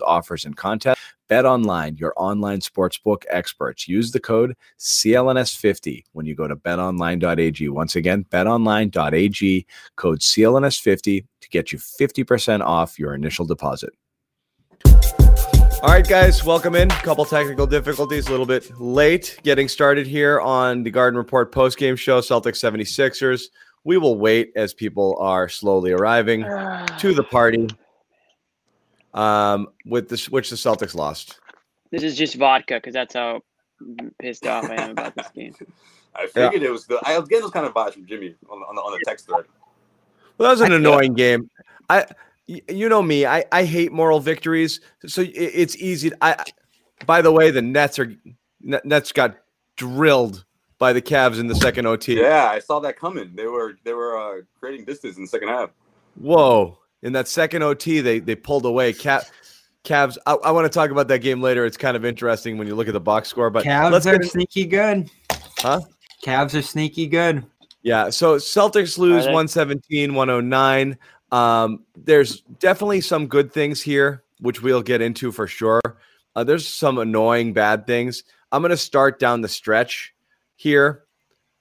offers, and contests. Bet Online, your online sportsbook experts. Use the code CLNS50 when you go to betonline.ag. Once again, betonline.ag, code CLNS50 to get you 50% off your initial deposit. All right, guys, welcome in. Couple technical difficulties, a little bit late getting started here on the Garden Report post-game show, Celtics 76ers. We will wait as people are slowly arriving to the party. Um, with this, which the Celtics lost. This is just vodka because that's how pissed off I am about this game. I figured it was the. I was getting those kind of vibes from Jimmy on, on, the, on the text thread. Well, that was an annoying game. I, you know me, I, I hate moral victories, so it, it's easy. I, by the way, the Nets are Nets got drilled by the Cavs in the second OT. Yeah, I saw that coming. They were they were uh, creating distance in the second half. Whoa! In that second OT, they they pulled away. Cav, Cavs. I, I want to talk about that game later. It's kind of interesting when you look at the box score. But Cavs let's are get sneaky good. Huh? Cavs are sneaky good. Yeah. So Celtics lose they? 117, 109. Um, there's definitely some good things here, which we'll get into for sure. Uh, there's some annoying bad things. I'm going to start down the stretch here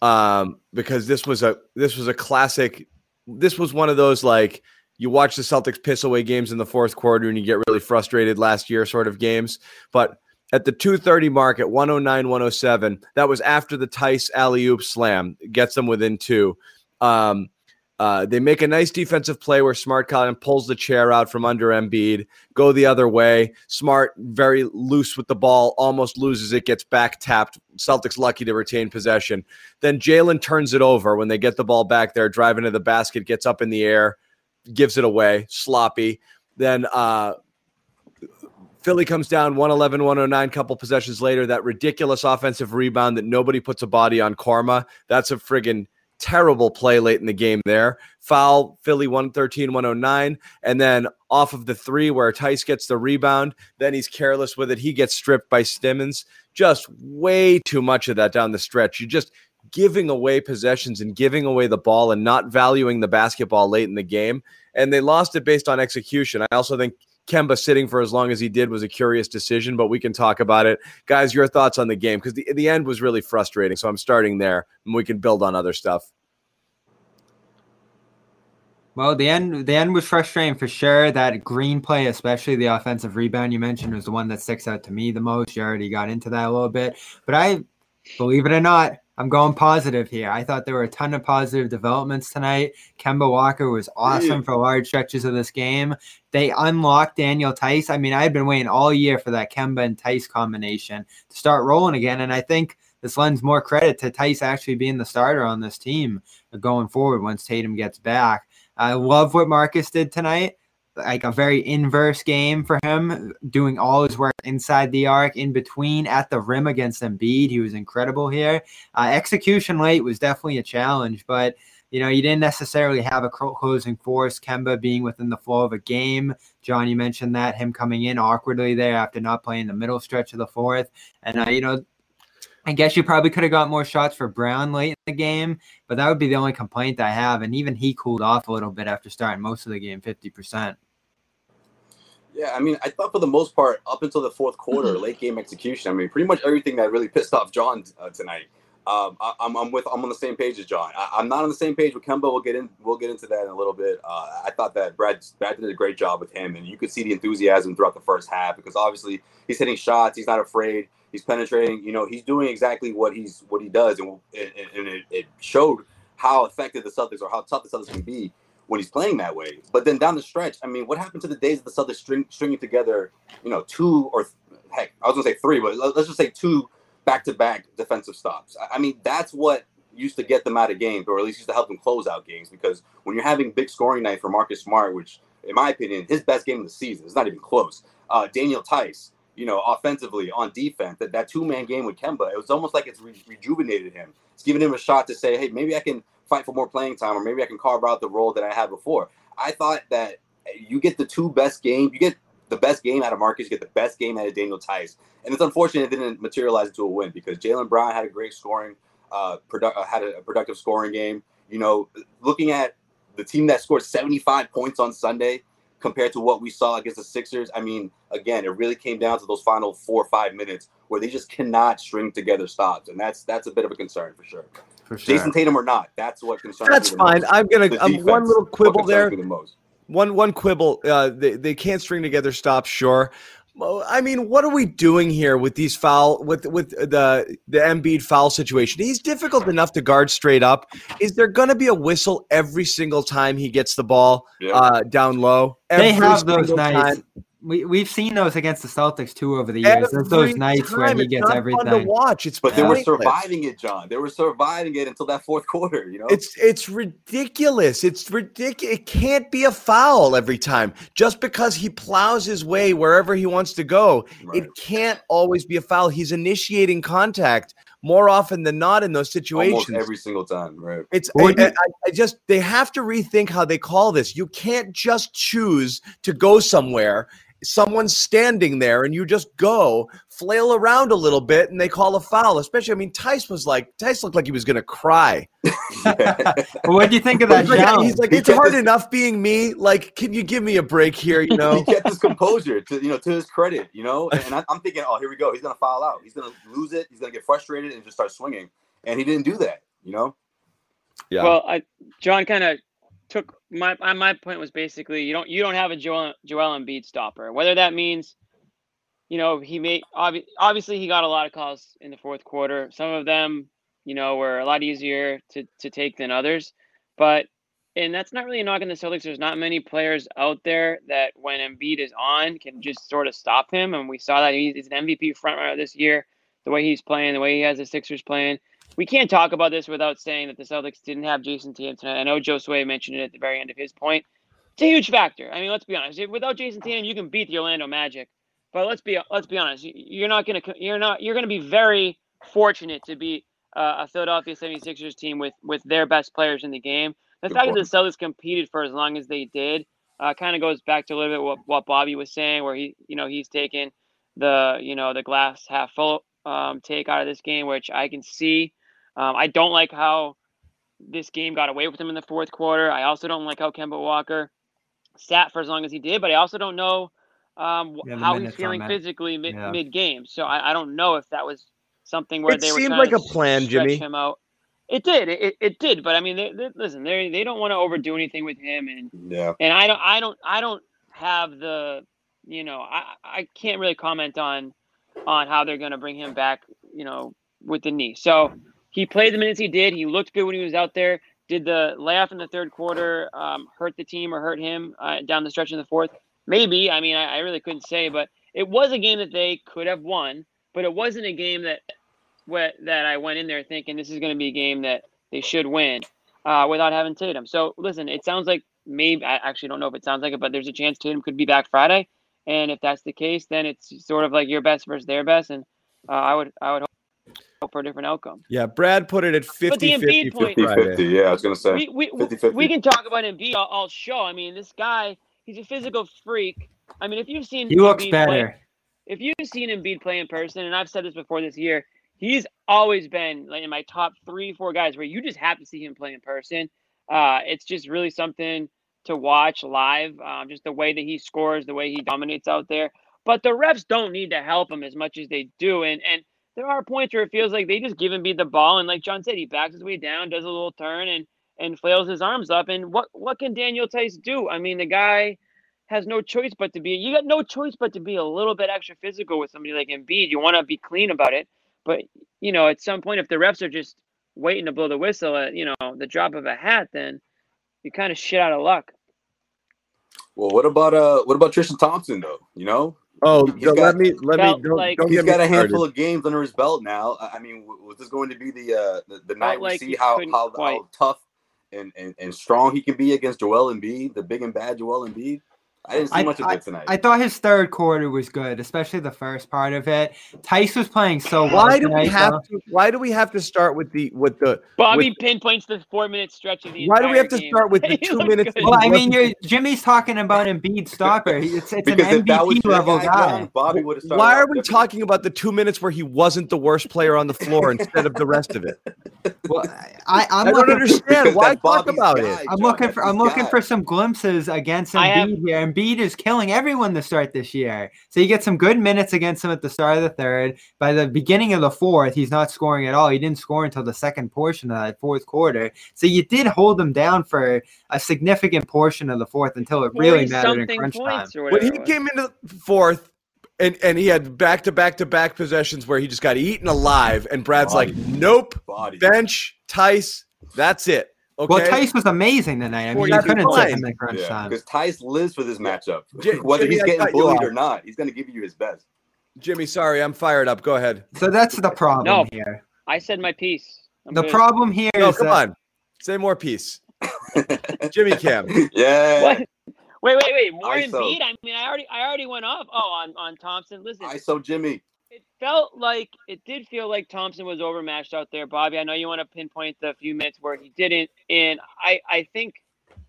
um, because this was a this was a classic. This was one of those like you watch the Celtics piss away games in the fourth quarter and you get really frustrated last year sort of games. But at the 230 mark at 109 107 that was after the Theis alley oop slam gets them within two um, uh, they make a nice defensive play where smart Collin pulls the chair out from under Embiid, go the other way. Smart, very loose with the ball, almost loses it, gets back tapped. Celtics lucky to retain possession. Then Jaylen turns it over when they get the ball back there, driving to the basket, gets up in the air, gives it away, sloppy. Then uh, Philly comes down 111 109 couple possessions later. That ridiculous offensive rebound that nobody puts a body on Karma. That's a friggin' terrible play late in the game there. Foul Philly 113 109. And then off of the three where Theis gets the rebound, then he's careless with it. He gets stripped by Simmons. Just way too much of that down the stretch. You just giving away possessions and giving away the ball and not valuing the basketball late in the game. And they lost it based on execution. I also think Kemba sitting for as long as he did was a curious decision, but we can talk about it. Guys, your thoughts on the game? Because the, the end was really frustrating. So I'm starting there and we can build on other stuff. Well, the end the end was frustrating for sure. That green play, especially the offensive rebound you mentioned, was the one that sticks out to me the most. You already got into that a little bit, but I believe it or not, I'm going positive here. I thought there were a ton of positive developments tonight. Kemba Walker was awesome for large stretches of this game. They unlocked Daniel Theis. I mean, I had been waiting all year for that Kemba and Theis combination to start rolling again, and I think this lends more credit to Theis actually being the starter on this team going forward once Tatum gets back. I love what Marcus did tonight. Like a very inverse game for him, doing all his work inside the arc, in between, at the rim against Embiid. He was incredible here. Uh, execution late was definitely a challenge, but you know, you didn't necessarily have a closing force. Kemba being within the flow of a game. John, you mentioned that him coming in awkwardly there after not playing the middle stretch of the fourth, and uh, you know, I guess you probably could have got more shots for Brown late in the game, but that would be the only complaint I have. And even he cooled off a little bit after starting most of the game, 50%. Yeah, I mean, I thought for the most part, up until the fourth quarter, late game execution. I mean, pretty much everything that really pissed off John uh, tonight. Um, I, am I'm with I'm on the same page as John. I, am not on the same page with Kemba. We'll get in we'll get into that in a little bit. Uh, I thought that Brad Brad did a great job with him, and you could see the enthusiasm throughout the first half because obviously he's hitting shots. He's not afraid. He's penetrating. You know, he's doing exactly what he's what he does, and, and, and it, it showed how effective the Celtics or how tough the Celtics can be when he's playing that way. But then down the stretch, I mean, what happened to the days of the Celtics string, stringing together, you know, two or heck, I was gonna say three, but let's just say two back-to-back defensive stops. I mean, that's what used to get them out of games, or at least used to help them close out games. Because when you're having big scoring night for Marcus Smart, which in my opinion, his best game of the season, it's not even close. Uh, Daniel Theis, you know, offensively on defense, that, that two-man game with Kemba, it was almost like it's re- rejuvenated him. It's giving him a shot to say, hey, maybe I can fight for more playing time, or maybe I can carve out the role that I had before. I thought that you get the two best games, you get the best game out of Marcus, you get the best game out of Daniel Theis. And it's unfortunate it didn't materialize into a win because Jaylen Brown had a great scoring, uh, produ- uh, had a productive scoring game. You know, looking at the team that scored 75 points on Sunday compared to what we saw against the Sixers, I mean, again, it really came down to those final four or five minutes where they just cannot string together stops, and that's that's a bit of a concern for sure. For sure. Jayson Tatum or not, that's what concerns. That's me the fine. most. I'm gonna The um, defense one little quibble there. the most. One one quibble. Uh, they they can't string together stops. Sure. I mean, what are we doing here with these foul with with the the Embiid foul situation? He's difficult enough to guard straight up. Is there going to be a whistle every single time he gets the ball Yeah. uh, down low? They have those nights. time. We, we've seen those against the Celtics too over the years. There's those Every nights where he gets not Fun everything. to watch. It's But they were surviving it, John. They were surviving it until that fourth quarter. You know, It's it's ridiculous. It's ridiculous. It can't be a foul every time. Just because he plows his way wherever he wants to go, Right. it can't always be a foul. He's initiating contact more often than not in those situations. almost every single time. Right. it's I, I, I just they have to rethink how they call this. You can't just choose to go somewhere. Someone's standing there and you just go flail around a little bit and they call a foul. Especially, I mean, Theis was like Theis looked like he was gonna cry. What do you think of that He's like, he's like, He it's kept hard this- enough being me. Like, can you give me a break here? You know, he kept his composure to you know to his credit, you know. And, and I, I'm thinking, oh, here we go. He's gonna foul out. He's gonna lose it. He's gonna get frustrated and just start swinging. And he didn't do that. You know. yeah. Well, I, John kind of took my my point was basically you don't you don't have a Joel Joel Embiid stopper. Whether that means, you know, he made obvi- obviously he got a lot of calls in the fourth quarter. Some of them, you know, were a lot easier to to take than others, but. And that's not really a knock on the Celtics. There's not many players out there that when Embiid is on can just sort of stop him. And we saw that he's, he's an MVP frontrunner this year. The way he's playing, the way he has the Sixers playing, we can't talk about this without saying that the Celtics didn't have Jayson Tatum tonight. I know Josue mentioned it at the very end of his point. It's a huge factor. I mean, let's be honest. Without Jayson Tatum, you can beat the Orlando Magic, but let's be let's be honest. You- You're not gonna you're not you're gonna be very fortunate to beat uh, a Philadelphia 76ers team with with their best players in the game. The Good fact that the Celtics competed for as long as they did uh, kind of goes back to a little bit what, what Bobby was saying, where he you know he's taken the you know the glass half full um, take out of this game, which I can see. Um, I don't like how this game got away with him in the fourth quarter. I also don't like how Kemba Walker sat for as long as he did, but I also don't know um, Yeah, how he's feeling physically mid Yeah. mid game. So I, I don't know if that was something where It they were seemed trying like to a plan, stretch Jimmy. him out. It did, it, it did, but I mean, they, they, listen, they they don't want to overdo anything with him, and Yeah. and I don't I don't I don't have the you know I I can't really comment on on how they're going to bring him back you know with the knee. So he played the minutes he did. He looked good when he was out there. Did the layoff in the third quarter um, hurt the team or hurt him uh, down the stretch in the fourth? Maybe. I mean, I, I really couldn't say, but it was a game that they could have won. But it wasn't a game that that I went in there thinking this is going to be a game that they should win uh, without having Tatum. So listen, it sounds like maybe I actually don't know if it sounds like it, but there's a chance Tatum could be back Friday. And if that's the case, then it's sort of like your best versus their best, and uh, I would I would hope for a different outcome. yeah, Brad put it at 50 But the 50 Embiid for point- 50 Yeah, I was gonna say. We we, 50-50. we can talk about Embiid all, all show. I mean, this guy he's a physical freak. I mean, if you've seen He looks Embiid play- better. if you've seen Embiid play in person, and I've said this before this year, he's always been like in my top three, four guys where you just have to see him play in person. Uh, it's just really something to watch live. Um, just the way that he scores, the way he dominates out there. But the refs don't need to help him as much as they do. And and there are points where it feels like they just give him the ball. And like John said, he backs his way down, does a little turn, and and flails his arms up. And what what can Daniel Theis do? I mean, the guy has no choice but to be. You got no choice but to be a little bit extra physical with somebody like Embiid. You want to be clean about it, but you know, at some point, if the refs are just waiting to blow the whistle at you know the drop of a hat, then you kind of shit out of luck. Well, what about uh, what about Tristan Thompson though? You know, Oh, He's no, got- let me let me felt don't, like- don't he's get me got a started. handful of games under his belt now. I I mean, w- was this going to be the uh, the, the night we like see how how, how tough and, and, and strong he can be against Joel Embiid, the big and bad Joel Embiid? I didn't see I, much of I- it tonight. I thought his third quarter was good, especially the first part of it. Theis was playing so well. Why do we tonight, have though. to? Why do we have to start with the with the? Bobby with- pinpoints the four minute stretch of the. Why do we entire have to game. start with the two minutes good. Well, I mean, you're, Jimmy's talking about Embiid stopper. It's, it's an because if that was MVP level guy, guy. Bobby would have started. Why are we differently. talking about the two minutes where he wasn't the worst player on the floor instead of the rest of it? Well, I, I'm I don't understand. Why that's talk Bobby's about guy, it? I'm John. looking for I'm his looking guy. for some glimpses against I have- Embiid here. Embiid is killing everyone to start this year. So you get some good minutes against him at the start of the third. By the beginning of the fourth, he's not scoring at all. He didn't score until the second portion of that fourth quarter. So you did hold him down for a significant portion of the fourth until it really mattered in crunch time. When he came into the fourth, and and he had back to back to back possessions where he just got eaten alive, and Brad's like, "Nope, Body. bench Theis, that's it." Okay. Well, Theis was amazing tonight. I mean, you 42 couldn't sit him points. in crunch Yeah, time. because Theis lives for this matchup. J- Whether Jimmy, he's getting bullied or not, he's going to give you his best. Jimmy, sorry, I'm fired up. Go ahead. So that's the problem No. here. I said my piece. I'm The good. problem here is No, come that- on, say more piece. Jimmy Cam. yeah. What? Wait, wait, wait. More ISO. Embiid? I mean, I already, I already went off. Oh, on on Thompson. Listen, I ISO Jimmy. it felt like it did feel like Thompson was overmatched out there, Bobby. I know you want to pinpoint the few minutes where he didn't, and I I think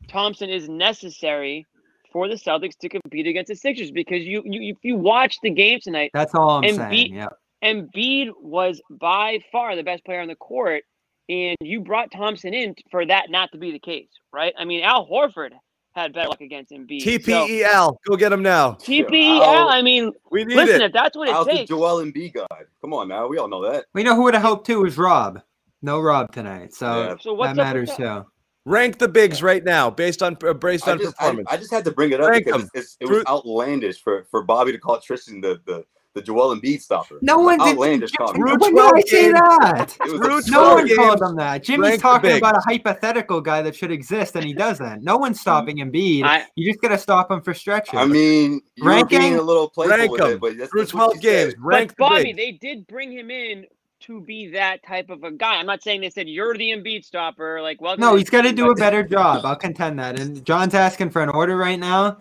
Thompson is necessary for the Celtics to compete against the Sixers because you you if you watch the game tonight, That's all I'm And saying. beat- Yeah. Embiid was by far the best player on the court, and you brought Thompson in for that not to be the case, right? I mean, Al Horford had better luck against Embiid. So, TPEL. Go get him now. TPEL. Al- I mean, We need listen, it. if that's what it How's the takes. Joel Embiid guy? Come on now, we all know that. We know who would have hoped too was Rob. No Rob tonight, so Yeah. So what's that matters that? too. Rank the bigs right now, based on uh, based I on just, performance. I just had to bring it up Rank because him. it's, it was Fruit- outlandish for, for Bobby to call Tristan the, the, the Joel Embiid stopper. No one did. outlandish Jimmy, comment. Fruit when did I say that? It was Fruit absurd. No one games. called him that. Jimmy's Rank talking bigs. about a hypothetical guy that should exist, and he doesn't. No one's stopping mm. Embiid. I- you just got to stop him for stretches. I mean, you were Ranking- being a little playful Rank with him. it, but that's, Through that's 12 you said. games. Rank but Bobby, bigs. they did bring him in to be that type of a guy. I'm not saying they said you're the Embiid stopper. Like, welcome. no, he's got to do a better job. I'll contend that. And John's asking for an order right now.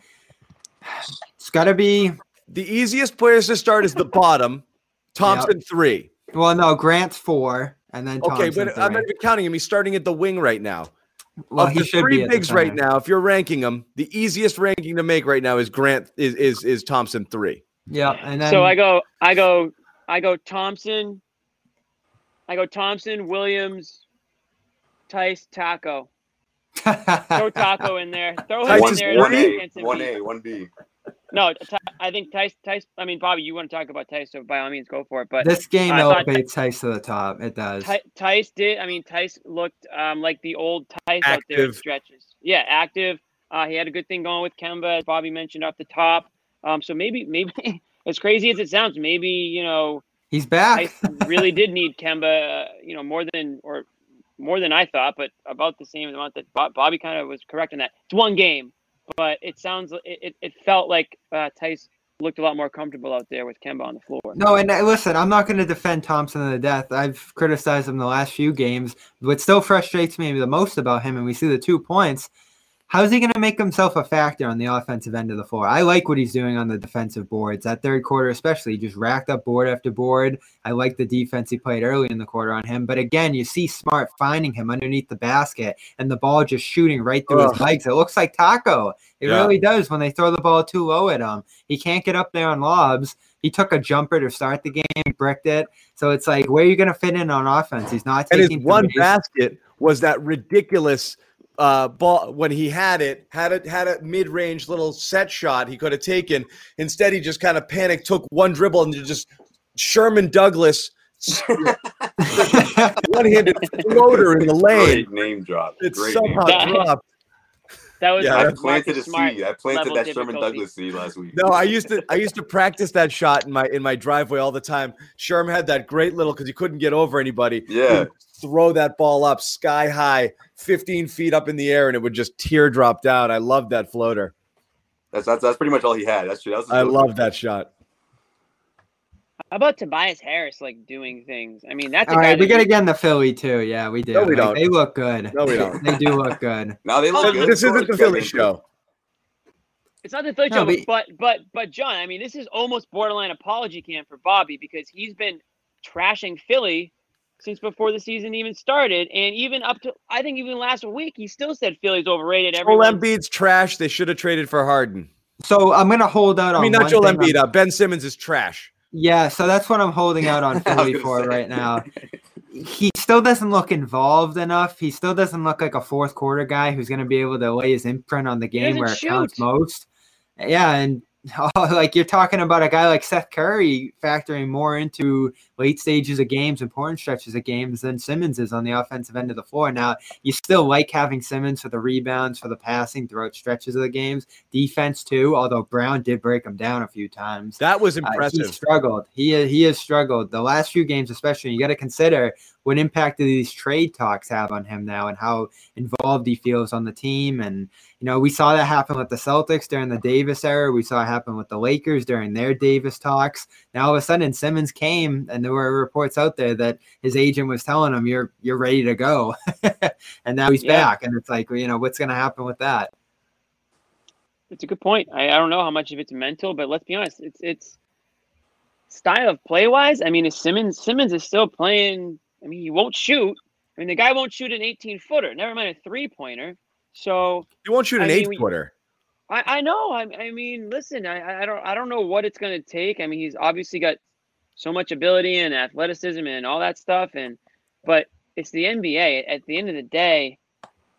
It's got to be. The easiest players to start is the bottom. Thompson three. Well, no, Grant's four, and then Okay, Thompson but I'm not three. even counting him. He's starting at the wing right now. Well, of he the should three be at the bigs right now, if you're ranking them, the easiest ranking to make right now is Grant is is is Thompson three. Yeah, and then So I go, I go, I go Thompson. I go Thompson, Williams, Theis, Tacko. Throw Tacko in there. Throw him Theis in is there. One? A, one A, one B. No, I think Theis. Theis. I mean, Bobby, you want to talk about Theis, so by all means, go for it. But this game I thought- elevates Theis to the top. It does. Theis did. I mean, Theis looked um, like the old Theis out there in stretches. Yeah, active. Uh, he had a good thing going with Kemba, as Bobby mentioned off the top. Um, so maybe, maybe as crazy as it sounds, maybe you know He's back. Theis really did need Kemba. Uh, you know, more than or more than I thought, but about the same amount that Bob, Bobby kind of was correct in that. It's one game, but it sounds it, it, felt like uh, Theis looked a lot more comfortable out there with Kemba on the floor. No, and uh, listen, I'm not going to defend Thompson to death. I've criticized him the last few games. What still frustrates me the most about him, and we see the two points, how's he going to make himself a factor on the offensive end of the floor? I like what he's doing on the defensive boards. That third quarter, especially, he just racked up board after board. I like the defense he played early in the quarter on him. But again, you see Smart finding him underneath the basket and the ball just shooting right through Ugh. his legs. It looks like Tacko. It Yeah. really does when they throw the ball too low at him. He can't get up there on lobs. He took a jumper to start the game, bricked it. So it's like, where are you going to fit in on offense? He's not And his taking one basket was that ridiculous uh, ball when he had it, had it, had a mid-range little set shot he could have taken. Instead, he just kind of panicked, took one dribble, and just Sherman Douglas one-handed floater in the lane. Great name drop. It's Great somehow name dropped. That was Yeah, I planted a Smart seed. I planted that Sherman. Douglas seed last week. No, I used to I used to practice that shot in my in my driveway all the time. Sherm had that great little because he couldn't get over anybody. Yeah. Throw that ball up sky high, 15 feet up in the air, and it would just teardrop down. I loved that floater. That's, that's that's pretty much all he had. That's true. That was I love that shot. How about Tobias Harris like doing things? I mean, that's a All guy we that got to you- get into Philly too. Yeah, we do. No, we Like, don't. They look good. No, we don't. They do look good. no, they look good. This isn't the Philly show. It's not the Philly No, show, but- but but but John, I mean, this is almost borderline apology camp for Bobby because he's been trashing Philly since before the season even started, and even up to I think even last week he still said Philly's overrated. Joel Everyone, Embiid's trash. They should have traded for Harden. So I'm gonna hold out on I on. mean, not one Joel thing Embiid. Uh, ben Simmons is trash. Yeah, so that's what I'm holding out on Philly for say. right now. He still doesn't look involved enough. He still doesn't look like a fourth quarter guy who's going to be able to lay his imprint on the game where it counts most. Yeah, and like you're talking about a guy like Seth Curry factoring more into late stages of games, and important stretches of games than Simmons is on the offensive end of the floor. Now, you still like having Simmons for the rebounds, for the passing throughout stretches of the games, defense too, although Brown did break him down a few times. That was Uh, he impressive. struggled. He he has struggled the last few games, especially. You got to consider what impact do these trade talks have on him now, and how involved he feels on the team. And you know, we saw that happen with the Celtics during the Davis era. We saw it happen with the Lakers during their Davis talks. Now all of a sudden, Simmons came, and there were reports out there that his agent was telling him, "You're you're ready to go," and now he's Yeah. back. And it's like, you know, what's going to happen with that? it's a good point. I, I don't know how much of it's mental, but let's be honest, it's it's style of play wise. I mean, is Simmons Simmons is still playing. I mean, he won't shoot. I mean, the guy won't shoot an 18 footer. Never mind a three pointer. So You won't shoot I an mean, eight footer. I, I know. I, I mean, listen, I, I- I don't I don't know what it's going to take. I mean, he's obviously got so much ability and athleticism and all that stuff, and but it's the NBA. At the end of the day,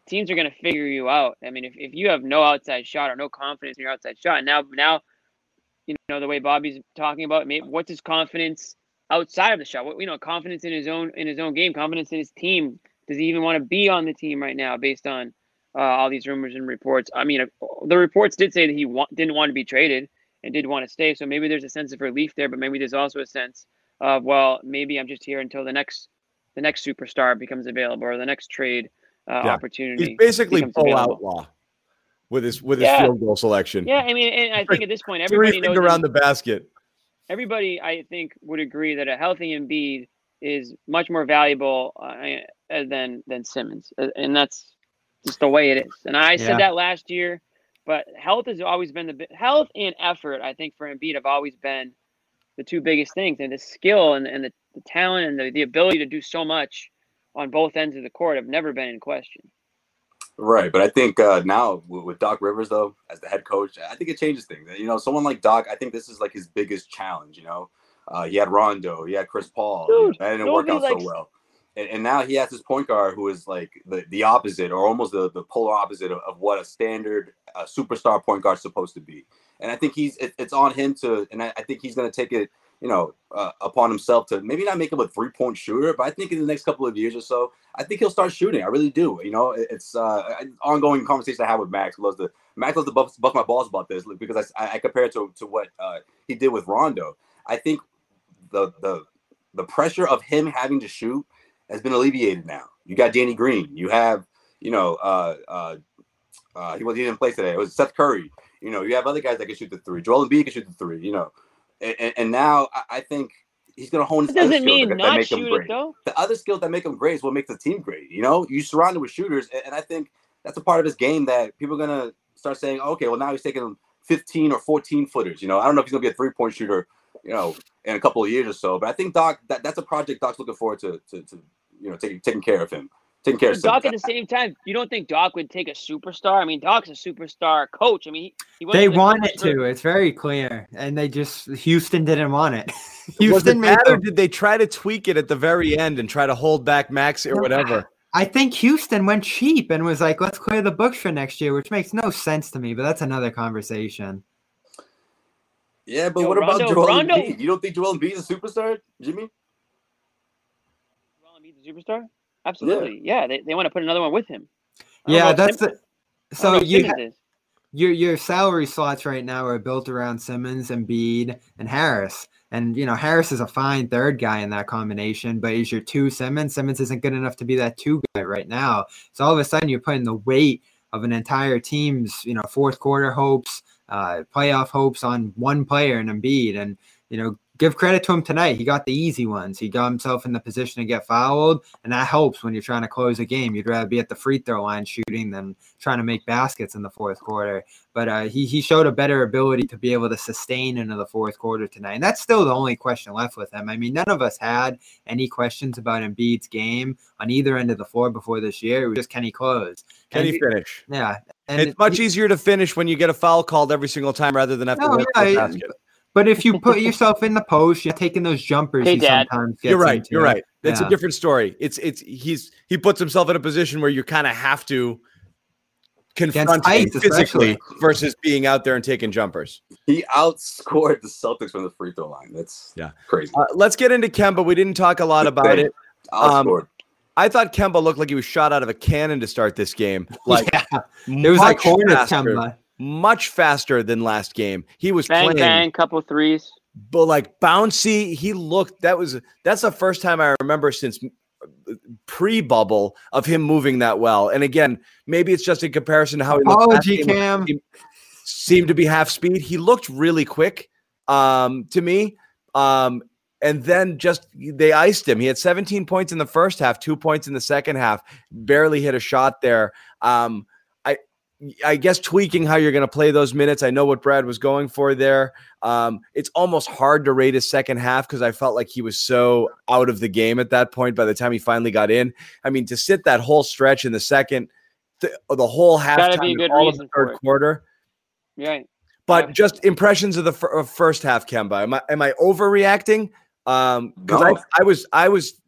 teams are going to figure you out. I mean, if, if you have no outside shot or no confidence in your outside shot, now now you know the way Bobby's talking about, maybe what's his confidence outside of the shot? What you know, confidence in his own in his own game, confidence in his team. Does he even want to be on the team right now, based on uh, all these rumors and reports? I mean, uh, the reports did say that he wa- didn't want to be traded and did want to stay. So maybe there's a sense of relief there, but maybe there's also a sense of well, maybe I'm just here until the next the next superstar becomes available or the next trade uh, Yeah. opportunity. He's basically full outlaw with his with his Yeah. field goal selection. Yeah, I mean, and I think at this point, everybody knows around the basket. Everybody I think would agree that a healthy Embiid is much more valuable uh, than than Simmons, Uh, and that's just the way it is. And I Yeah. said that last year, but health has always been the health and effort. I think for Embiid have always been the two biggest things, and the skill and, and the, the talent and the, the ability to do so much on both ends of the court have never been in question. Right, but I think uh, now with, Doc Rivers though as the head coach, I think it changes things. You know, someone like Doc, I think this is like his biggest challenge. You know, uh, he had Rondo, he had Chris Paul, Dude, that didn't work out nobody so well, and, and now he has his point guard who is like the, the opposite or almost the, the polar opposite of, of what a standard uh, superstar point guard is supposed to be. And I think he's it, it's on him to, and I, I think he's going to take it, you know, uh, upon himself to maybe not make him a three point shooter, but I think in the next couple of years or so, I think he'll start shooting. I really do. You know, it's uh, an ongoing conversation I have with Max. Loves to Max loves to buff, buff my balls about this because I, I compare it to, to what uh, he did with Rondo. I think the the the pressure of him having to shoot has been alleviated now. You got Danny Green. You have you know uh, uh, uh, he was he didn't play today. It was Seth Curry. You know you have other guys that can shoot the three. Joel Embiid can shoot the three. You know, and, and, now I, think he's going to hone his other doesn't skills mean that, that not make him great it though. the other skills that make him great is what makes the team great. You know, you surrounded with shooters, and, and I think that's a part of his game that people are gonna start saying, okay, well now he's taking 15 or 14 footers. You know, I don't know if he's gonna be a three point shooter, you know, in a couple of years or so. But I think Doc that, that's a project Doc's looking forward to to, to you know taking taking care of him. Taking care of Doc at the same time, you don't think Doc would take a superstar? I mean, Doc's a superstar coach. I mean, he, he They to the wanted Clippers to. It's very clear, and they just Houston didn't want it. Was it Houston made that, or did they try to tweak it at the very end and try to hold back Max or whatever? I think Houston went cheap and was like, "Let's clear the books for next year," which makes no sense to me. But that's another conversation. Yeah, but Yo, what about Rondo- Joel Rondo- Embiid? You don't think Joel Embiid is a superstar, Jimmy? Joel Embiid's a superstar? Absolutely. Yeah, they, they want to put another one with him. I don't know Yeah, that's the. I don't know So you your your salary slots right now are built around Simmons and Bede and Harris. And you know, Harris is a fine third guy in that combination, but is your two Simmons? Simmons isn't good enough to be that two guy right now. So all of a sudden you're putting the weight of an entire team's, you know, fourth quarter hopes, uh, playoff hopes on one player and Embiid. And, you know, give credit to him tonight. He got the easy ones. He got himself in the position to get fouled, and that helps when you're trying to close a game. You'd rather be at the free throw line shooting than trying to make baskets in the fourth quarter. But uh, he he showed a better ability to be able to sustain into the fourth quarter tonight, and that's still the only question left with him. I mean, none of us had any questions about Embiid's game on either end of the floor before this year. It was just can he close? Can And he finish? Yeah, and It's much easier to finish when you get a foul called every single time rather than have to No, yeah, basket. But if you put yourself in the post, you're taking those jumpers. Hey, he Dad. sometimes gets You're right. into. You're right. That's Yeah. a different story. It's it's he's he puts himself in a position where you kind of have to confront him ice, physically especially. versus being out there and taking jumpers. He outscored the Celtics from the free throw line. That's Yeah. crazy. Uh, let's get into Kemba. We didn't talk a lot about it. um, I thought Kemba looked like he was shot out of a cannon to start this game. Like yeah, it was like much Hornets Kemba. Much faster than last game. He was Bang, playing bang, couple threes. but like bouncy. He looked that was that's the first time I remember since pre-bubble of him moving that well. And again, maybe it's just in comparison to how he looked last Apology, game Cam. he seemed to be half speed. He looked really quick um, to me. Um, and then just they iced him. He had 17 points in the first half, two points in the second half. Barely hit a shot there. Um, I I guess tweaking how you're going to play those minutes. I know what Brad was going for there. Um, it's almost hard to rate his second half because I felt like he was so out of the game at that point by the time he finally got in. I mean, to sit that whole stretch in the second, the, the whole Gotta be a halftime, good and all of the third quarter. Right. But just impressions of the fir- of first half, Kemba. Am I am I overreacting? Um, because No. I I was I was,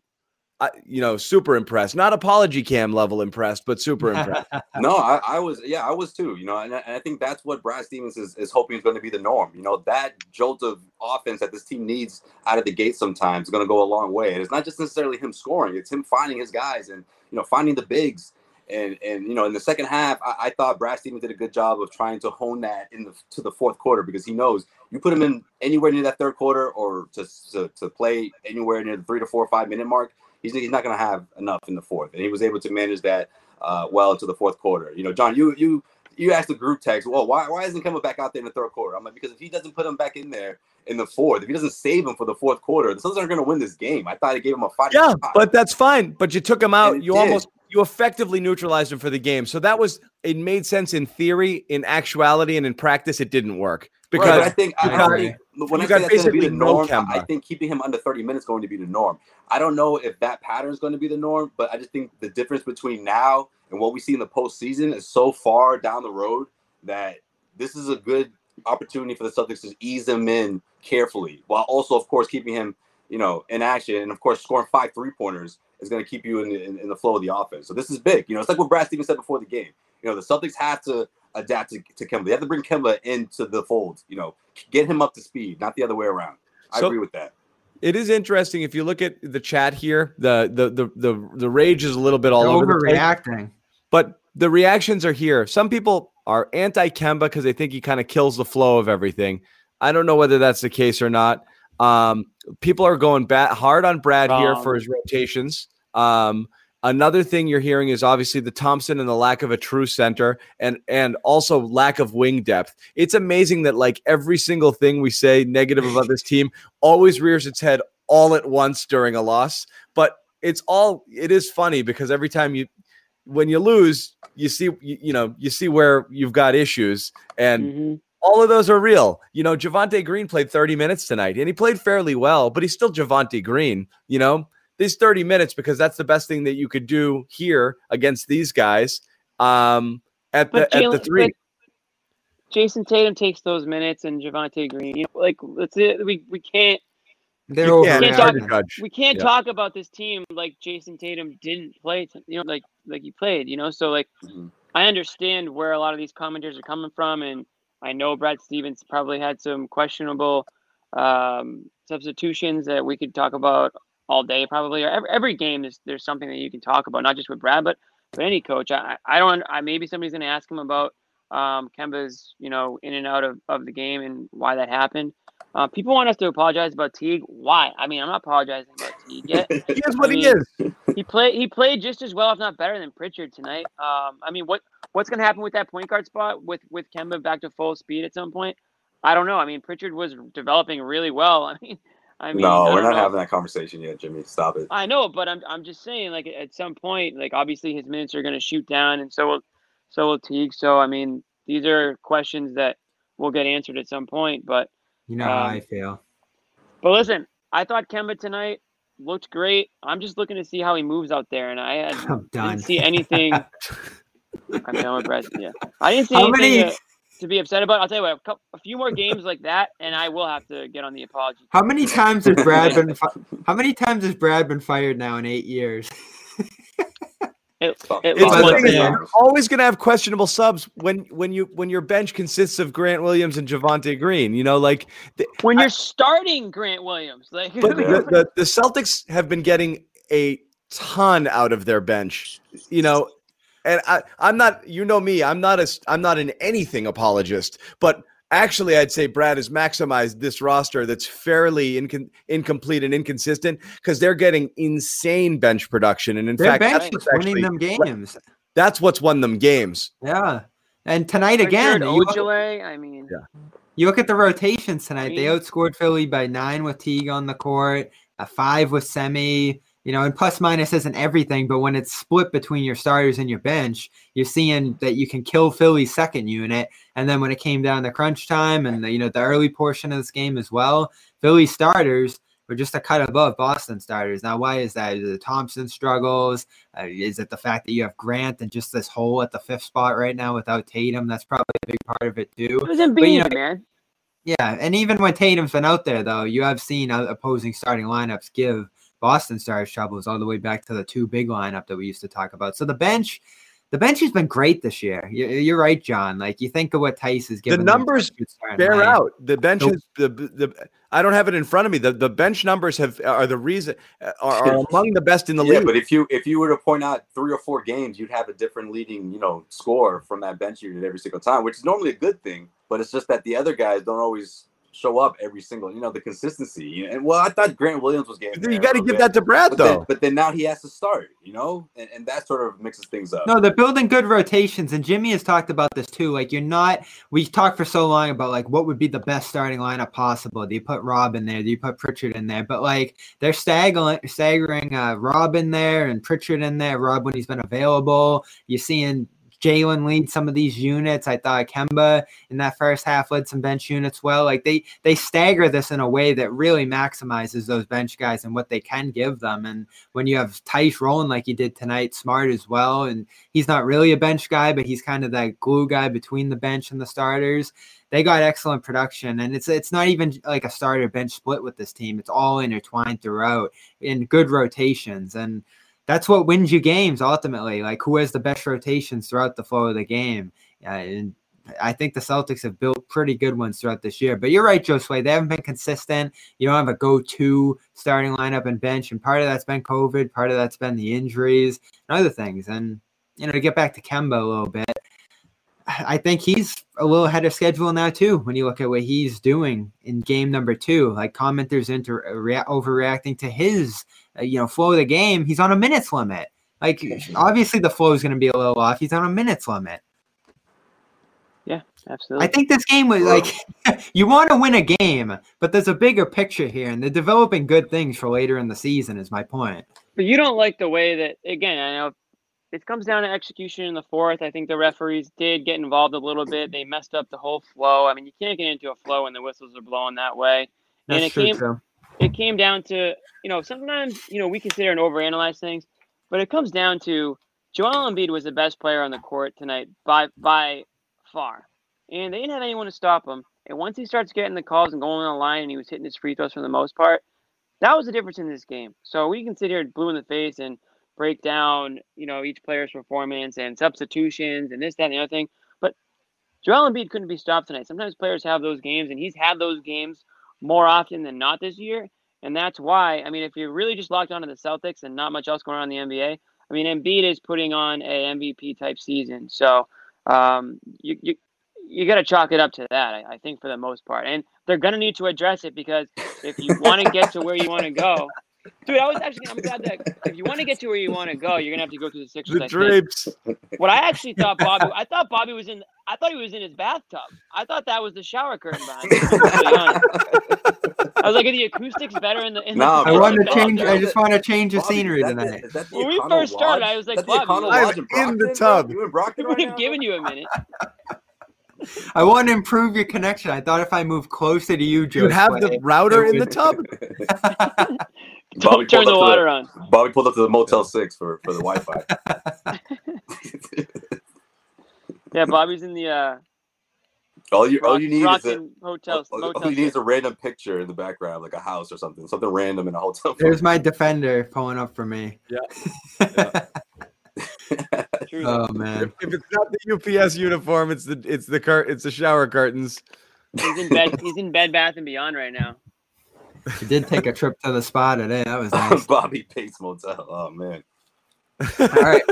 I, you know, super impressed. Not apology cam level impressed, but super impressed. No, I, I was, yeah, I was too. You know, and I, and I think that's what Brad Stevens is, is hoping is going to be the norm. You know, that jolt of offense that this team needs out of the gate sometimes is going to go a long way. And it's not just necessarily him scoring; it's him finding his guys and you know finding the bigs. And and you know, in the second half, I, I thought Brad Stevens did a good job of trying to hone that in the to the fourth quarter because he knows you put him in anywhere near that third quarter or to to, to play anywhere near the three to four or five minute mark. He's, he's not going to have enough in the fourth, and he was able to manage that uh, well into the fourth quarter. You know, John, you you you asked the group text, well, why why isn't coming back out there in the third quarter? I'm like, because if he doesn't put him back in there in the fourth, if he doesn't save him for the fourth quarter, the Suns aren't going to win this game. I thought he gave him a fight. yeah, but that's fine. But you took him out. You did. almost you effectively neutralized him for the game. So that was it made sense in theory, in actuality, and in practice, it didn't work because Right, but I think I, you I got- think when I got say that's going to be the no norm, I think keeping him under 30 minutes is going to be the norm. I don't know if that pattern is going to be the norm, but I just think the difference between now and what we see in the postseason is so far down the road that this is a good opportunity for the Celtics to ease him in carefully, while also, of course, keeping him, you know, in action, and of course, scoring five three pointers is going to keep you in the, in, in the flow of the offense. So this is big. You know, it's like what Brad Stevens said before the game. You know, the Celtics have to adapt to, to Kemba. They have to bring Kemba into the fold. You know, get him up to speed, not the other way around. I So- agree with that. it is interesting if you look at the chat here. The the the the, the rage is a little bit all They're over the place. But the reactions are here. Some people are anti Kemba because they think he kind of kills the flow of everything. I don't know whether that's the case or not. Um, people are going bat hard on Brad here for his rotations. Um, another thing you're hearing is obviously the Thompson and the lack of a true center and and also lack of wing depth. It's amazing that like every single thing we say negative about this team always rears its head all at once during a loss. But it's all it is funny because every time you when you lose, you see you, you know you see where you've got issues, and Mhm. all of those are real. You know, Javonte Green played 30 minutes tonight, and he played fairly well, but he's still Javonte Green. You know, these 30 minutes because that's the best thing that you could do here against these guys. Um, at the But at the three, Jayson Tatum takes those minutes and Javonte Green. You know, like let's we we can't They're You can't- overreacting. it's hard to judge. we can't Yeah. talk about this team like Jayson Tatum didn't play. You know, like like he played. You know, so like Mhm. I understand where a lot of these commenters are coming from, and I know Brad Stevens probably had some questionable um, substitutions that we could talk about all day, probably. Or every, every game, there's there's something that you can talk about, not just with Brad, but but any coach. I I don't. I maybe somebody's going to ask him about um, Kemba's you know in and out of, of the game and why that happened. Uh, people want us to apologize about Teague. Why? I mean, I'm not apologizing about Teague yet he is what I he is. he played he played just as well, if not better, than Pritchard tonight. Um, I mean, what what's going to happen with that point guard spot with with Kemba back to full speed at some point? I don't know. I mean, Pritchard was developing really well. I mean, I mean, no, I we're don't know. having that conversation yet, Jimmy. Stop it. I know, but I'm I'm just saying, like at some point, like obviously his minutes are going to shoot down, and so will so will Teague. So I mean, these are questions that will get answered at some point. But You know how Um, I feel. but listen, I thought Kemba tonight looked great. I'm just looking to see how he moves out there, and I had I'm done. didn't see anything. I'm done with Brett. Yeah, I didn't see How anything many- to, to be upset about. I'll tell you what, a, couple, a few more games like that, and I will have to get on the apology. How many times has Brad been? How many times has Brad been fired now in eight years? At, Stop. at It's least the Well, once thing is, a yeah. year. you're always going to have questionable subs when when you when your bench consists of Grant Williams and Javonte Green. You know, like the, when you're starting Grant Williams, like but the, the, the Celtics have been getting a ton out of their bench. You know, and I I'm not you know me I'm not a s- I'm not an anything apologist, but actually I'd say Brad has maximized this roster that's fairly incon- incomplete and inconsistent because they're getting insane bench production, and in Their fact bench that's is what's winning actually- them games. that's what's won them games. Yeah, and tonight again, you look, Ojale, I mean, Yeah. you look at the rotations tonight. They outscored Philly by nine with Teague on the court, a five with Semi. You know, and plus minus isn't everything, but when it's split between your starters and your bench, you're seeing that you can kill Philly's second unit. And then when it came down to crunch time and the, you know the early portion of this game as well, Philly starters were just a cut above Boston starters. Now, why is that? Is it Thompson struggles? Uh, is it the fact that you have Grant and just this hole at the fifth spot right now without Tatum? That's probably a big part of it too. it was Embiid, you know, man. Yeah, and even when Tatum's been out there, though, you have seen opposing starting lineups give Boston Stars troubles all the way back to the two big lineup that we used to talk about. So the bench, the bench has been great this year. You- You're right, John. Like you think of what Theis is given. The numbers for a good start in bear life. out. The bench Nope. is the, the I don't have it in front of me. The the bench numbers have are the reason uh, are, are among the best in the yeah, league. but if you if you were to point out three or four games, you'd have a different leading, you know, score from that bench unit every single time, which is normally a good thing. But it's just that the other guys don't always show up every single, you know, the consistency. And well, I thought Grant Williams was getting. there you got to give bit. that to Brad But though. then, but then now he has to start, you know, and, and that sort of mixes things up. No, they're building good rotations, and Jimmy has talked about this too. Like you're not. We talked for so long about like what would be the best starting lineup possible. Do you put Rob in there? Do you put Pritchard in there? But like they're staggering, staggering uh, Rob in there and Pritchard in there. Rob when he's been available. You're seeing Jaylen lead some of these units. I thought Kemba in that first half led some bench units well. Like they they stagger this in a way that really maximizes those bench guys and what they can give them. And when you have Theis rolling like he did tonight, smart as well, and he's not really a bench guy, but he's kind of that glue guy between the bench and the starters. They got excellent production, and it's it's not even like a starter bench split with this team. It's all intertwined throughout in good rotations, and that's what wins you games ultimately. Like who has the best rotations throughout the flow of the game, uh, and I think the Celtics have built pretty good ones throughout this year. But you're right, Josue. They haven't been consistent. You don't have a go-to starting lineup and bench, and part of that's been COVID, part of that's been the injuries and other things. And you know, to get back to Kemba a little bit, I think he's a little ahead of schedule now too. When you look at what he's doing in game number two, like commenters into rea- overreacting to his, uh, you know, flow of the game. He's on a minutes limit. Like obviously the flow is going to be a little off. He's on a minutes limit. Yeah, absolutely. I think this game was like you want to win a game, but there's a bigger picture here, and they're developing good things for later in the season. Is my point. But you don't like the way that again, I know it comes down to execution in the fourth. I think the referees did get involved a little bit. They messed up the whole flow. I mean, you can't get into a flow when the whistles are blowing that way. That's and it true came too. it came down to you know sometimes you know we consider and overanalyze things, but it comes down to Joel Embiid was the best player on the court tonight by by far, and they didn't have anyone to stop him. And once he starts getting the calls and going on the line, and he was hitting his free throws for the most part, that was the difference in this game. So we can sit here blue in the face and break down you know each player's performance and substitutions and this that and the other thing, but Joel Embiid couldn't be stopped tonight. Sometimes players have those games, and he's had those games more often than not this year. And that's why, I mean, if you're really just locked onto the Celtics and not much else going on in the NBA, I mean, Embiid is putting on a MVP type season. So um, you, you, you got to chalk it up to that, I, I think, for the most part. And they're going to need to address it because if you want to get to where you want to go, dude, I was actually, I'm glad that if you want to get to where you want to go, you're going to have to go through the Sixers. The I think. drapes. What I actually thought Bobby, I thought Bobby was in. I thought he was in his bathtub. I thought that was the shower curtain behind him. to be honest. I was like, are the acoustics better in the? In Nah, the I bro, want to change. I just want to change the Bobby, scenery that tonight. the When we Econo first started, Lodge? I was like, Is that the Bobby, I'm Lodge in the tub. You in Brockton We right would now? have given you a minute. I want to improve your connection. I thought if I move closer to you, Joe, You have the router in the tub. Bobby Don't turn pulled the up to water on. Bobby pulled up to the Motel Six for for the Wi-Fi. Yeah, Bobby's in the uh, all you all you need is a, Rockin' hotel. all, motel all you need is a random picture in the background, like a house or something, something random in a hotel. There's my defender pulling up for me. True. Oh man, If it's not the UPS uniform, it's the it's the cur- it's the shower curtains. He's in bed. He's in Bed Bath and Beyond right now. He did take a trip to the spa today. That was nice. Bobby Pace Motel. Oh man, All right,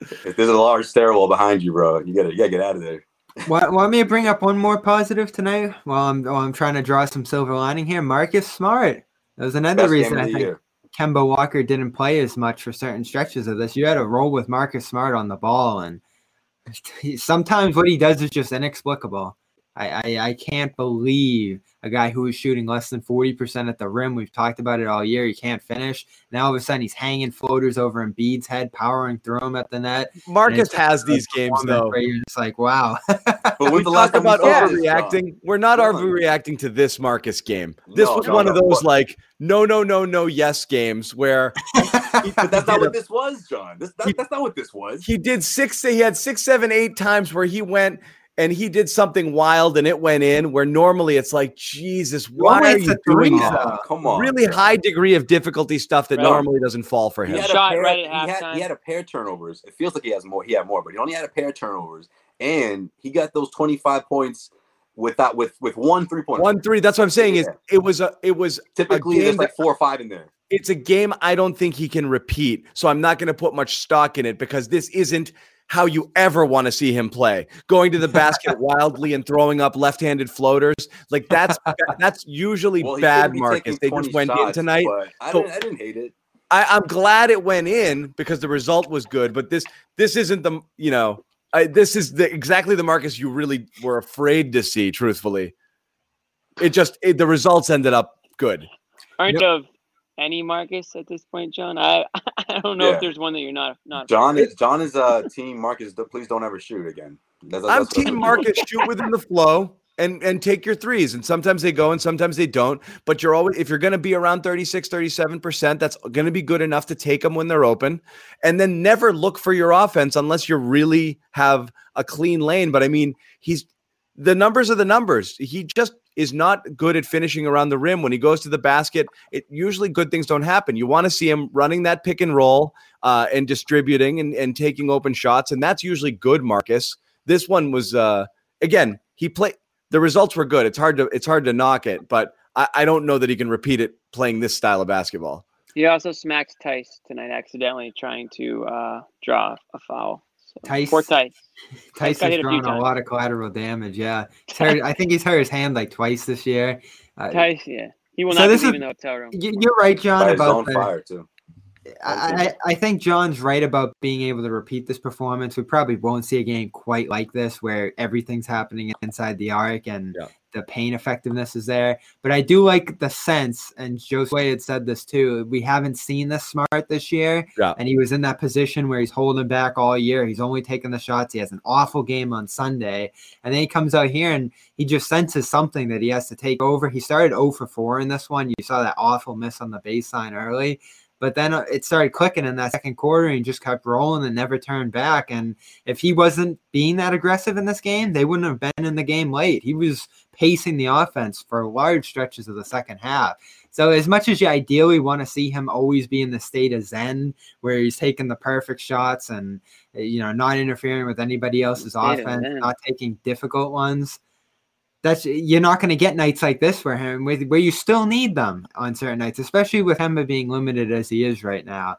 if there's a large stairwell behind you, bro, you gotta you gotta get out of there. want, want me to bring up one more positive tonight? While I'm while I'm trying to draw some silver lining here. Marcus Smart. That was another Best reason I think year. Kemba Walker didn't play as much for certain stretches of this. You had to roll with Marcus Smart on the ball, and sometimes what he does is just inexplicable. I, I, I can't believe a guy who is shooting less than 40% at the rim. We've talked about it all year. He can't finish. Now all of a sudden he's hanging floaters over in Embiid's head, powering through him at the net. Marcus has a these games performance though. where you're just like, wow. But We when's the last talk we about saw overreacting. We're not John. overreacting to this Marcus game. This No, was no, one no. of those like no, no, no, no, yes games where But that's not did a- what this was, John. This, that, He- that's not what this was. he did six. He had six, seven, eight times where he went and he did something wild and it went in. Where normally it's like, Jesus, why are you doing that? Come on. Really high degree of difficulty stuff that Right. normally doesn't fall for He him. had, Shot a pair, right at he, had, he had a pair turnovers. It feels like he has more. He had more, but he only had a pair of turnovers, and he got those twenty five points without with with one three point. One three. That's what I'm saying. Is it was a it was Typically, there's like four or five in there. it's a game I don't think he can repeat. So I'm not going to put much stock in it because this isn't how you ever want to see him play. Going to the basket wildly and throwing up left-handed floaters. Like that's that's usually Well, bad shouldn't Marcus. They just went in tonight. I, So- didn't, I didn't hate it. I, I'm glad it went in because the result was good, but this this isn't the you know I, this is the exactly the Marcus you really were afraid to see. Truthfully, it just it, the results ended up good. Aren't Yep. of any Marcus at this point, John? I I don't know Yeah. if there's one that you're not not. John is John is uh team Marcus. Please don't ever shoot again. That's, I'm team Marcus. Shoot within the flow and and take your threes. And sometimes they go and sometimes they don't. But you're always if you're going to be around 36, 37 percent, that's going to be good enough to take them when they're open. And then never look for your offense unless you really have a clean lane. But I mean, he's the numbers are the numbers. He just is not good at finishing around the rim. When he goes to the basket, it usually good things don't happen. You want to see him running that pick and roll uh, and distributing and, and taking open shots, and that's usually good, Marcus. This one was uh, again, he played the results were good. It's hard to it's hard to knock it, but I, I don't know that he can repeat it playing this style of basketball. He also smacks Theis tonight accidentally trying to uh, draw a foul. So, Theis- Poor Theis. Theis got has hit a drawn a lot of collateral damage. Yeah, hurt, I think he's hurt his hand like twice this year. Uh, Theis, yeah. He will So not be this is- leaving the hotel room. you're right, John, by his about own the, fire too. I, I I think John's right about being able to repeat this performance. We probably won't see a game quite like this where everything's happening inside the arc and Yeah. The pain effectiveness is there. But I do like the sense, and Josue had said this too. We haven't seen this smart this year, Yeah. and he was in that position where he's holding back all year. He's only taking the shots. He has an awful game on Sunday, and then he comes out here and he just senses something that he has to take over. He started 0 for 4 in this one. You saw that awful miss on the baseline early. But then uh, it started clicking in that second quarter and just kept rolling and never turned back. And if he wasn't being that aggressive in this game, they wouldn't have been in the game late. He was pacing the offense for large stretches of the second half. So as much as you ideally want to see him always be in the state of zen, where he's taking the perfect shots and you know not interfering with anybody else's offense, not taking difficult ones, that's you're not going to get nights like this for him with, where you still need them on certain nights, especially with Kemba being limited as he is right now.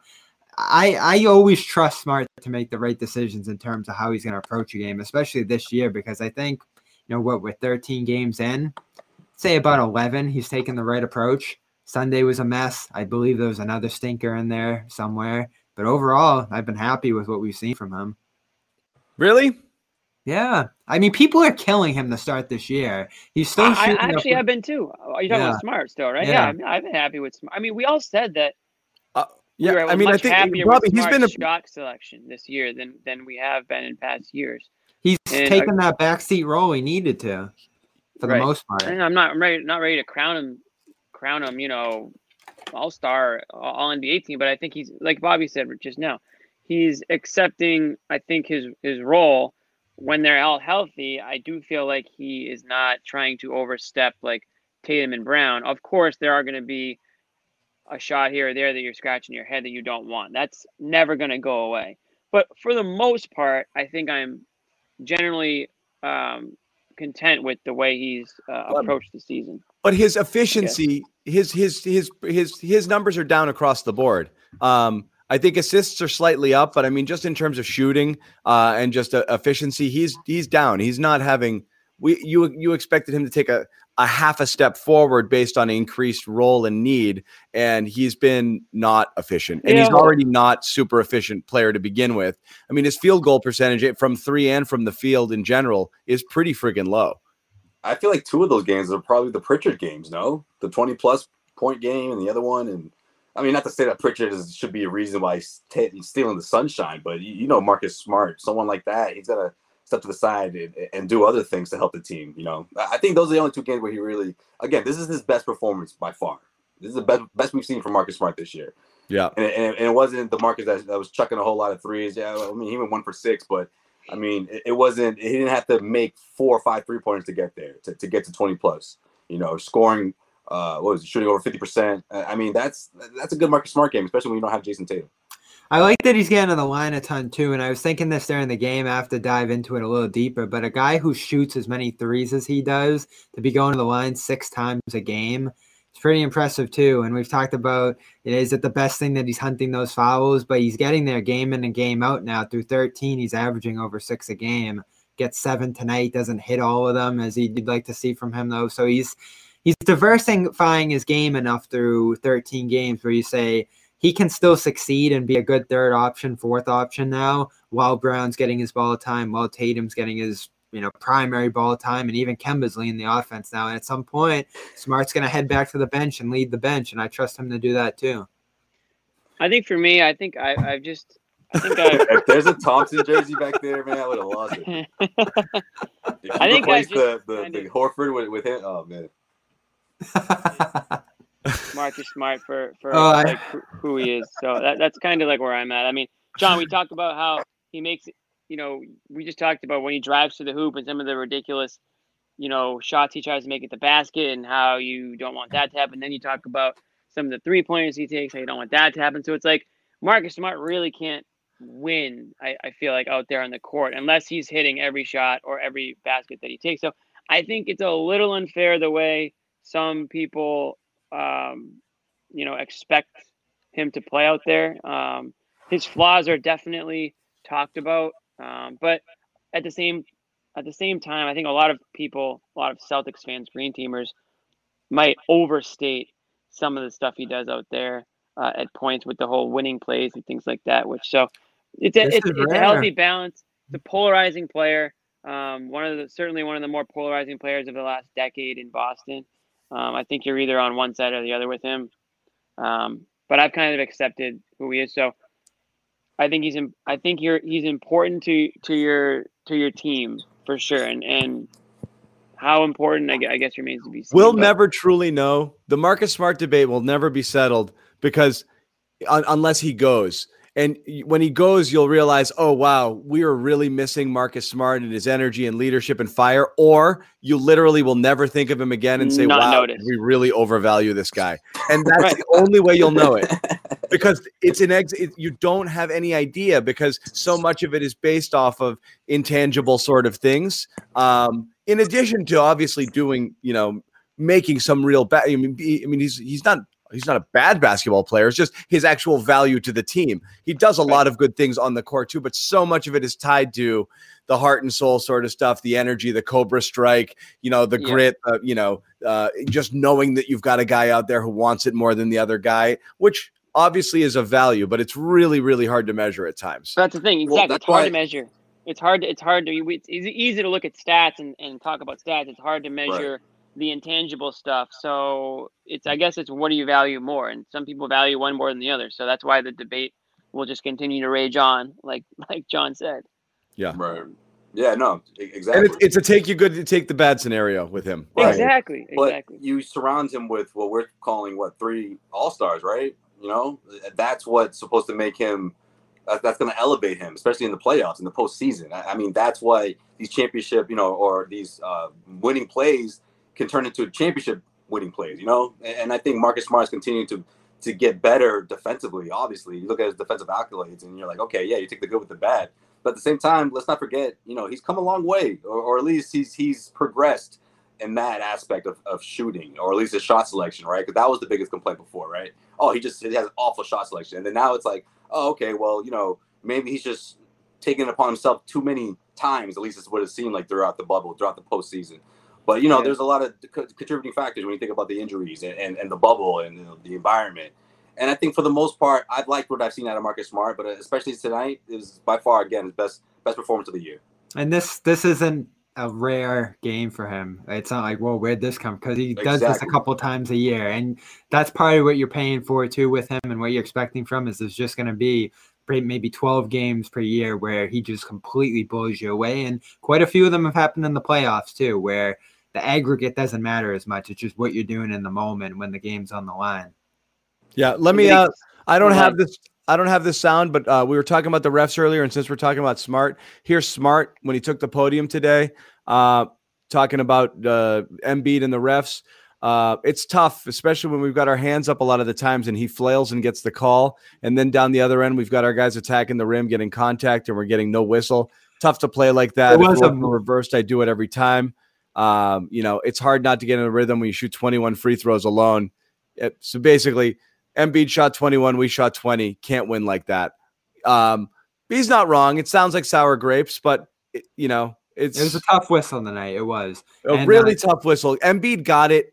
I I always trust Smart to make the right decisions in terms of how he's going to approach a game, especially this year, because I think you know what we're 13 games in, say about 11, he's taking the right approach. Sunday was a mess. I believe there was another stinker in there somewhere, but overall, I've been happy with what we've seen from him. Really? Yeah, I mean, people are killing him to start this year. He's still I, I shooting. up actually with- have been too. Oh, are you talking Yeah. about Smart still, right? Yeah. Yeah, I've, I've been happy with Smart. I mean, we all said that. Uh, yeah, we were I mean, I think happier Bobby, with he's been a Smart's shot selection this year than than we have been in past years. He's And I- taken that backseat role he needed to, for the most part. And I'm not I'm ready not ready to crown him crown him, you know, all star, all NBA team, but I think he's like Bobby said just now, he's accepting I think his his role when they're all healthy. I do feel like he is not trying to overstep like Tatum and Brown. Of course, there are going to be a shot here or there that you're scratching your head that you don't want. That's never going to go away. But for the most part, I think I'm generally um, content with the way he's uh, approached the season. But his efficiency, his his his his his numbers are down across the board. Um, I think assists are slightly up, but I mean, just in terms of shooting uh, and just uh, efficiency, he's he's down. He's not having. We you you expected him to take a a half a step forward based on increased role and need, and he's been not efficient, and he's already not super efficient player to begin with. I mean, his field goal percentage eh, from three and from the field in general is pretty friggin' low. I feel like two of those games are probably the Pritchard games. No, the twenty plus point game and the other one. And I mean, not to say that Pritchard is, should be a reason why he's, he's stealing the sunshine, but you, you know, Marcus Smart, someone like that, he's got to step to the side and, and do other things to help the team. You know, I I think those are the only two games where he really, again, this is his best performance by far. This is the best best we've seen from Marcus Smart this year. Yeah. And, and, and it wasn't the Marcus that, that was chucking a whole lot of threes. Yeah, I mean, he went one for six, but I mean, it, it wasn't. He didn't have to make four or five three pointers to get there to, to get to twenty plus. You know, scoring. Uh, what was it, shooting over fifty percent? I mean, that's that's a good Marcus Smart game, especially when you don't have Jayson Tatum. I like that he's getting to the line a ton too, and I was thinking this during the game. I have to dive into it a little deeper, but a guy who shoots as many threes as he does to be going to the line six times a game, it's pretty impressive too. And we've talked about it is it the best thing that he's hunting those fouls, but he's getting there game in and game out now. Through 13, he's averaging over six a game. Gets seven tonight, doesn't hit all of them as he'd like to see from him though. So he's he's diversifying his game enough through 13 games where you say he can still succeed and be a good third option, fourth option now, while Brown's getting his ball of time, while Tatum's getting his you know primary ball time, and even Kemba's leading the offense now. And at some point, Smart's going to head back to the bench and lead the bench, and I trust him to do that too. I think for me, I think I, I've just, I think I, if there's a Thompson jersey back there, man, I would have lost it. I think I replace the just the, the Horford with, with him, oh man. Marcus Smart for for Oh, like who- who he is. So that, that's kind of like where I'm at. I mean, John, we talked about how he makes. You know, we just talked about when he drives to the hoop and some of the ridiculous, you know, shots he tries to make at the basket and how you don't want that to happen. Then you talk about some of the three pointers he takes, how you don't want that to happen. So it's like Marcus Smart really can't win. I, I feel like out there on the court unless he's hitting every shot or every basket that he takes. So I think it's a little unfair the way some people um, you know, expect him to play out there. Um, his flaws are definitely talked about, um, but at the same at the same time, I think a lot of people, a lot of Celtics fans, Green Teamers, might overstate some of the stuff he does out there uh, at points with the whole winning plays and things like that. Which so it's a it's, it's a healthy balance. It's a polarizing player. Um, one of the certainly one of the more polarizing players of the last decade in Boston. Um, I think you're either on one side or the other with him. Um, but I've kind of accepted who he is. So I think he's in, I think you're he's important to to your to your team for sure. And and how important I, I guess remains to be seen. We'll but- never truly know. The Marcus Smart debate will never be settled because un- unless he goes. And when he goes, you'll realize, oh, wow, we are really missing Marcus Smart and his energy and leadership and fire. Or you literally will never think of him again and say, Not wow, notice. we really overvalue this guy. And that's Right. the only way you'll know it because it's an ex. It, you don't have any idea because so much of it is based off of intangible sort of things. Um, in addition to obviously doing, you know, making some real bad. I mean, he- I mean, he's he's not he's not a bad basketball player. It's just his actual value to the team. He does a lot of good things on the court too, but so much of it is tied to the heart and soul sort of stuff, the energy, the Cobra strike, you know, the Yeah. grit, uh, you know, uh, just knowing that you've got a guy out there who wants it more than the other guy, which obviously is a value, but it's really, really hard to measure at times. That's the thing. Well, Exactly. that's it's hard why- to measure. It's hard. To, it's hard to. It's easy, easy to look at stats and, and talk about stats. It's hard to measure the intangible stuff. So it's. I guess it's what do you value more? And some people value one more than the other. So that's why the debate will just continue to rage on, like like John said. Yeah. Right. Yeah. No. And Exactly. it's, it's a take you good to take the bad scenario with him. Right. Exactly. but Exactly. you surround him with what we're calling what three all stars, right? You know, that's what's supposed to make him. that- That's going to elevate him, especially in the playoffs in the postseason. I, I mean, that's why these championship, you know, or these uh, winning plays can turn into championship winning plays. You know, and, I think Marcus Smart is continuing to to get better defensively. Obviously, you look at his defensive accolades, and you're like, okay, yeah, you take the good with the bad. But at the same time, let's not forget, you know, he's come a long way, or, or at least he's he's progressed in that aspect of, of shooting, or at least his shot selection, right? Because that was the biggest complaint before, right? Oh, he just he has awful shot selection, and then now it's like, oh, okay, well, you know, maybe he's just taking it upon himself too many times. At least it's what it seemed like throughout the bubble, throughout the postseason. But you know, Yeah. there's a lot of co- contributing factors when you think about the injuries and, and, and the bubble and you know, the environment. And I think for the most part, I've liked what I've seen out of Marcus Smart, but uh, especially tonight is by far again his best best performance of the year. And this this isn't a rare game for him. It's not like, well, where'd this come? Because he does this a couple times a year, and that's part of what you're paying for too with him, and what you're expecting from is there's just going to be maybe 12 games per year where he just completely blows you away, and quite a few of them have happened in the playoffs too, where the aggregate doesn't matter as much. It's just what you're doing in the moment when the game's on the line. Yeah, let me. Uh, I don't Go have this. I don't have this sound, but uh, we were talking about the refs earlier, and since we're talking about Smart, here's Smart when he took the podium today, uh, talking about uh, Embiid and the refs. Uh, it's tough, especially when we've got our hands up a lot of the times, and he flails and gets the call, and then down the other end, we've got our guys attacking the rim, getting contact, and we're getting no whistle. Tough to play like that. It was it a- reversed, I do it every time. Um, you know, it's hard not to get in a rhythm when you shoot 21 free throws alone. It- so basically, Embiid shot 21, we shot 20. Can't win like that. Um, he's not wrong. It sounds like sour grapes, but it, you know, it's It was a tough whistle tonight. It was. a and, really uh, tough whistle. Embiid got it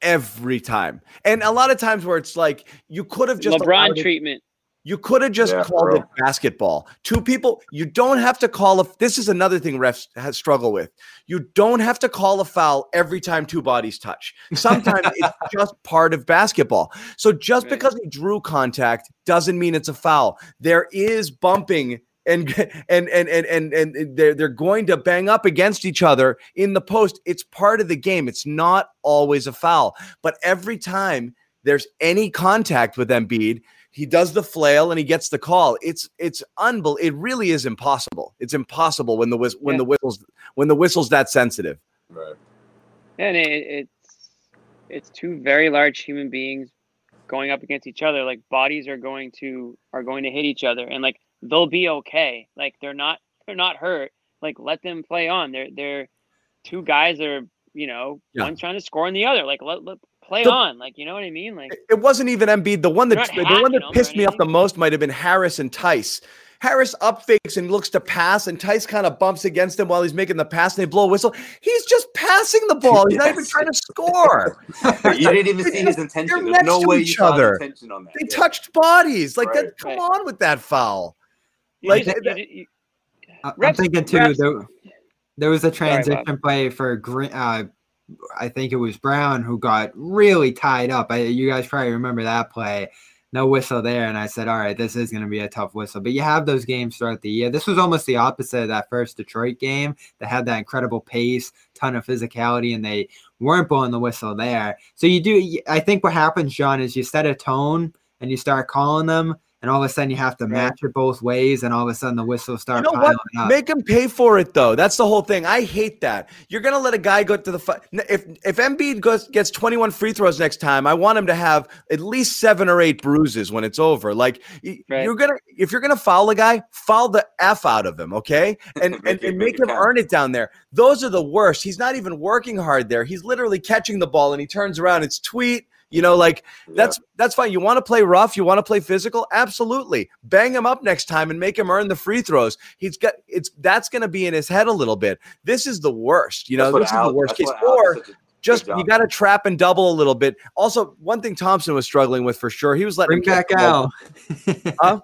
every time, and a lot of times where it's like you could have just LeBron allowed it- treatment. You could have just Yeah, called bro. it basketball. Two people, you don't have to call a this is another thing refs has struggle with. You don't have to call a foul every time two bodies touch. Sometimes it's just part of basketball. So just Right. because he drew contact doesn't mean it's a foul. There is bumping and and and and and, and they're they're going to bang up against each other in the post. It's part of the game. It's not always a foul. But every time there's any contact with Embiid, he does the flail and he gets the call. It's it's unbel. It really is impossible. It's impossible when the whis- when Yeah. the whistles when the whistle's that sensitive. Right. And it, it's it's two very large human beings going up against each other. Like bodies are going to are going to hit each other, and like they'll be okay. Like they're not they're not hurt. Like let them play on. They're they're two guys that are you know Yeah. one's trying to score and the other. Like let, let play The- on. Like you know what I mean. Like It- It wasn't even Embiid. The one that the one that pissed me off the most might have been Harris and Theis. Harris up fakes and looks to pass, and Theis kind of bumps against him while he's making the pass, and they blow a whistle. He's just passing the ball. He's not even trying to score. you didn't even see his intention. They're There's no next to way each you other. his intention on that. They Yeah. touched bodies. Like Right. that. Come Right. on with that foul. you Like, just- that- you- you- I- I'm Refs- thinking too. refs- The, There was a Sorry, transition play for Green. Uh, I think it was Brown who got really tied up. I, you guys probably remember that play. No whistle there, and I said, "All right, this is going to be a tough whistle." But you have those games throughout the year. This was almost the opposite of that first Detroit game that had that incredible pace, ton of physicality, and they weren't blowing the whistle there. So you do. I think what happens, John, is you set a tone and you start calling them, and all of a sudden you have to match it both ways, and all of a sudden the whistles You start know piling what? up. Make him pay for it though. That's the whole thing. I hate that. You're gonna let a guy go to the fi- if if Embiid goes gets 21 free throws next time. I want him to have at least seven or eight bruises when it's over. Like Right. you're gonna if you're gonna foul a guy, foul the f out of him, okay? And Make and, and make make him count. earn it down there. Those are the worst. He's not even working hard there. He's literally catching the ball and he turns around. It's tweet. You know, like that's that's fine. You want to play rough, you want to play physical, absolutely. Bang him up next time and make him earn the free throws. He's got it's that's going to be in his head a little bit. This is the worst. You know, That's what this is the worst case. Or did such a just you got to trap and double a little bit. Also, one thing Thompson was struggling with for sure. He was letting Bring him back the ball. Al. Huh?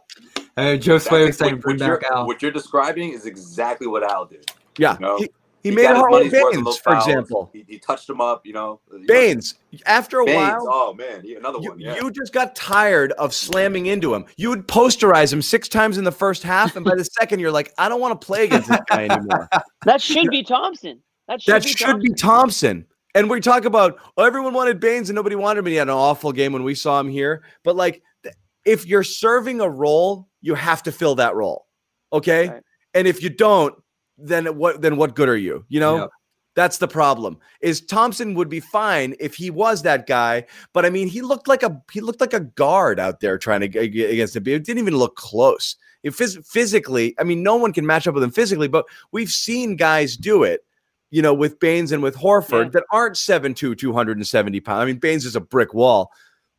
uh, Josue was saying, what, "Bring you're, back Al." what you're describing is exactly what Al did. Yeah, You know, he, he He made got it his hard with money's Baynes, for fouls. example. He, he touched him up. You know, Baynes, after a Baynes, while, Oh man, he, another You, one. Yeah. you just got tired of slamming into him. You would posterize him six times in the first half, and by the second, you're like, I don't want to play against this guy anymore. That should be Thompson. That should that be should be Thompson. And we talk about, oh, everyone wanted Baynes and nobody wanted him. And he had an awful game when we saw him here. But like, if you're serving a role, you have to fill that role. Okay. Right. And if you don't, then what? Then what good are you? You know. Yep. That's the problem. Is Thompson would be fine if he was that guy, but I mean, he looked like a he looked like a guard out there trying to g- g- against him. It didn't even look close. It phys- physically, I mean, no one can match up with him physically, but we've seen guys do it. You know, with Baynes and with Horford Yeah. that aren't 7'2", 270 pounds. I mean, Baynes is a brick wall.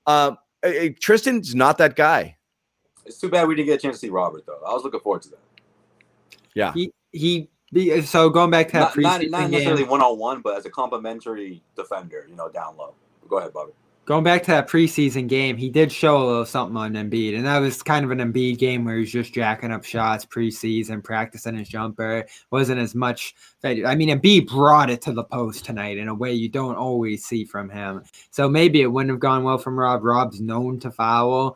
Eh, Tristan's not that guy. It's too bad we didn't get a chance to see Robert though. I was looking forward to that. Yeah. He he. the- So going back to that Not, not, preseason not necessarily game, one on one, but as a complimentary defender, you know, down low. Go ahead, Bobby. going back to that preseason game, he did show a little something on Embiid, and that was kind of an Embiid game where he's just jacking up shots preseason, practicing his jumper. wasn't as much. I mean, Embiid brought it to the post tonight in a way you don't always see from him. So maybe it wouldn't have gone well from Rob. Rob's known to foul.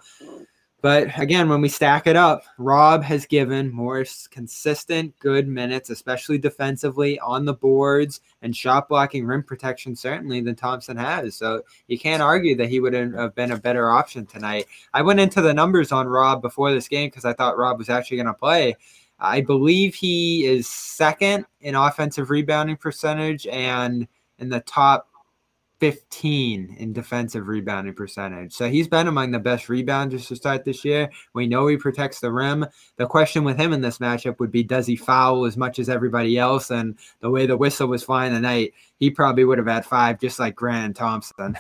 But again, when we stack it up, Rob has given more s- consistent, good minutes, especially defensively on the boards and shot blocking, rim protection, certainly than Thompson has. So you can't argue that he wouldn't have been a better option tonight. I went into the numbers on Rob before this game because I thought Rob was actually going to play. I believe he is second in offensive rebounding percentage and in the top 15 in defensive rebounding percentage. So he's been among the best rebounders to start this year. We know he protects the rim. The question with him in this matchup would be does he foul as much as everybody else? And the way the whistle was flying tonight, he probably would have had five just like Grant Thompson.